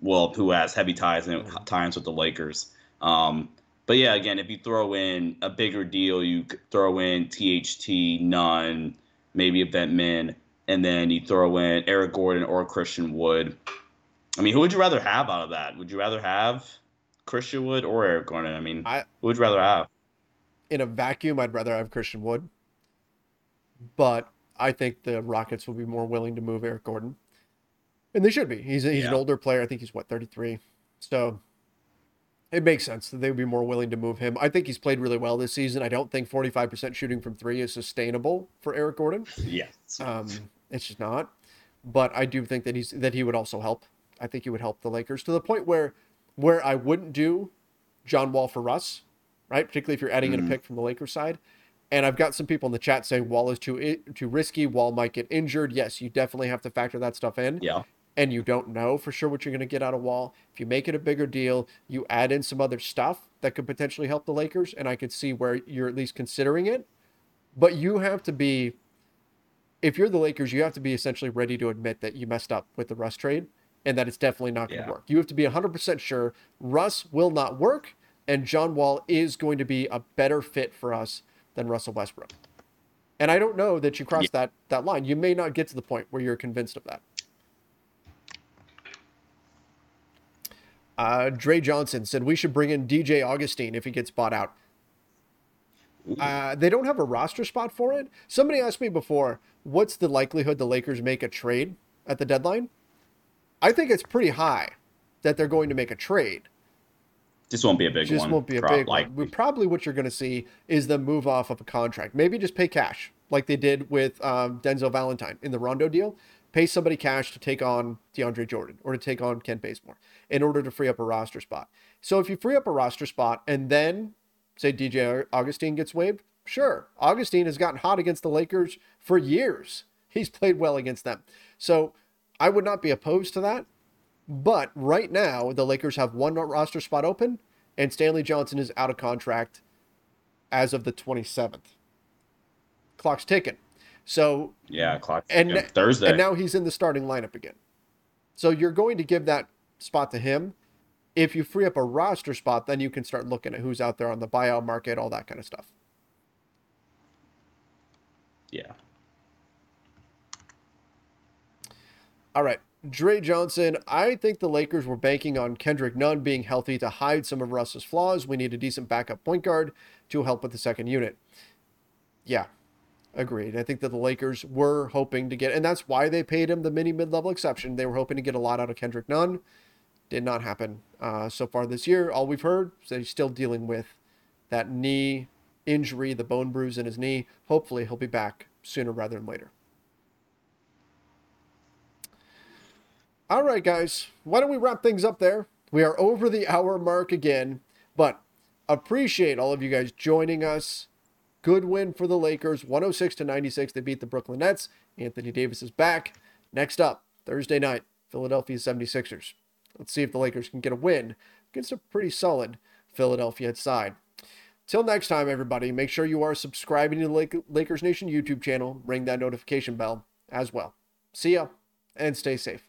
well, who has heavy ties and ties with the Lakers. Um, but yeah, again, if you throw in a bigger deal, you throw in THT, Nunn, maybe a Vent Min, and then you throw in Eric Gordon or Christian Wood. I mean, who would you rather have out of that? Would you rather have Christian Wood or Eric Gordon? I mean, I- who would you rather have? In a vacuum, I'd rather have Christian Wood. But I think the Rockets will be more willing to move Eric Gordon. And they should be. He's, he's an older player. I think he's, what, 33? So it makes sense that they would be more willing to move him. I think he's played really well this season. I don't think 45% shooting from three is sustainable for Eric Gordon. Yes. Um, it's just not. But I do think that he's that he would also help. I think he would help the Lakers to the point where where I wouldn't do John Wall for Russ, right? Particularly if you're adding in a mm. pick from the Lakers side. And I've got some people in the chat saying Wall is too too risky. Wall might get injured. Yes, you definitely have to factor that stuff in. yeah. And you don't know for sure what you're going to get out of Wall. If you make it a bigger deal, you add in some other stuff that could potentially help the Lakers, and I could see where you're at least considering it. But you have to be if you're the Lakers, you have to be essentially ready to admit that you messed up with the Russ trade and that it's definitely not going to Yeah. work. You have to be 100% sure Russ will not work and John Wall is going to be a better fit for us than Russell Westbrook. And I don't know that you cross that that line. You may not get to the point where you're convinced of that. Uh, Dre Johnson said we should bring in DJ Augustin if he gets bought out. Uh, they don't have a roster spot for it. Somebody asked me before, what's the likelihood the Lakers make a trade at the deadline? I think it's pretty high that they're going to make a trade. This won't be a big Just one. won't be a prob- big like, one. We- Probably what you're going to see is the move off of a contract. Maybe just pay cash, like they did with um, Denzel Valentine in the Rondo deal. pay somebody cash to take on DeAndre Jordan or to take on Kent Bazemore in order to free up a roster spot. So if you free up a roster spot and then say DJ Augustin gets waived, sure. Augustin has gotten hot against the Lakers for years. He's played well against them. So I would not be opposed to that. But right now, the Lakers have one roster spot open, and Stanley Johnson is out of contract as of the 27th. Clock's ticking. So yeah, clock and Thursday, and now he's in the starting lineup again. So you're going to give that spot to him. If you free up a roster spot, then you can start looking at who's out there on the buyout market, all that kind of stuff. Yeah. All right. Dre Johnson, I think the Lakers were banking on Kendrick Nunn being healthy to hide some of Russ's flaws. We need a decent backup point guard to help with the second unit. Yeah, agreed. I think that the Lakers were hoping to get, and that's why they paid him the mini mid level exception. They were hoping to get a lot out of Kendrick Nunn. Did not happen uh, so far this year. All we've heard is that he's still dealing with that knee injury, the bone bruise in his knee. Hopefully, he'll be back sooner rather than later. All right, guys, why don't we wrap things up there? We are over the hour mark again, but appreciate all of you guys joining us. Good win for the Lakers, 106 to 96. They beat the Brooklyn Nets. Anthony Davis is back. Next up, Thursday night, Philadelphia 76ers. Let's see if the Lakers can get a win against a pretty solid Philadelphia side. Till next time, everybody, make sure you are subscribing to the Lakers Nation YouTube channel. Ring that notification bell as well. See ya and stay safe.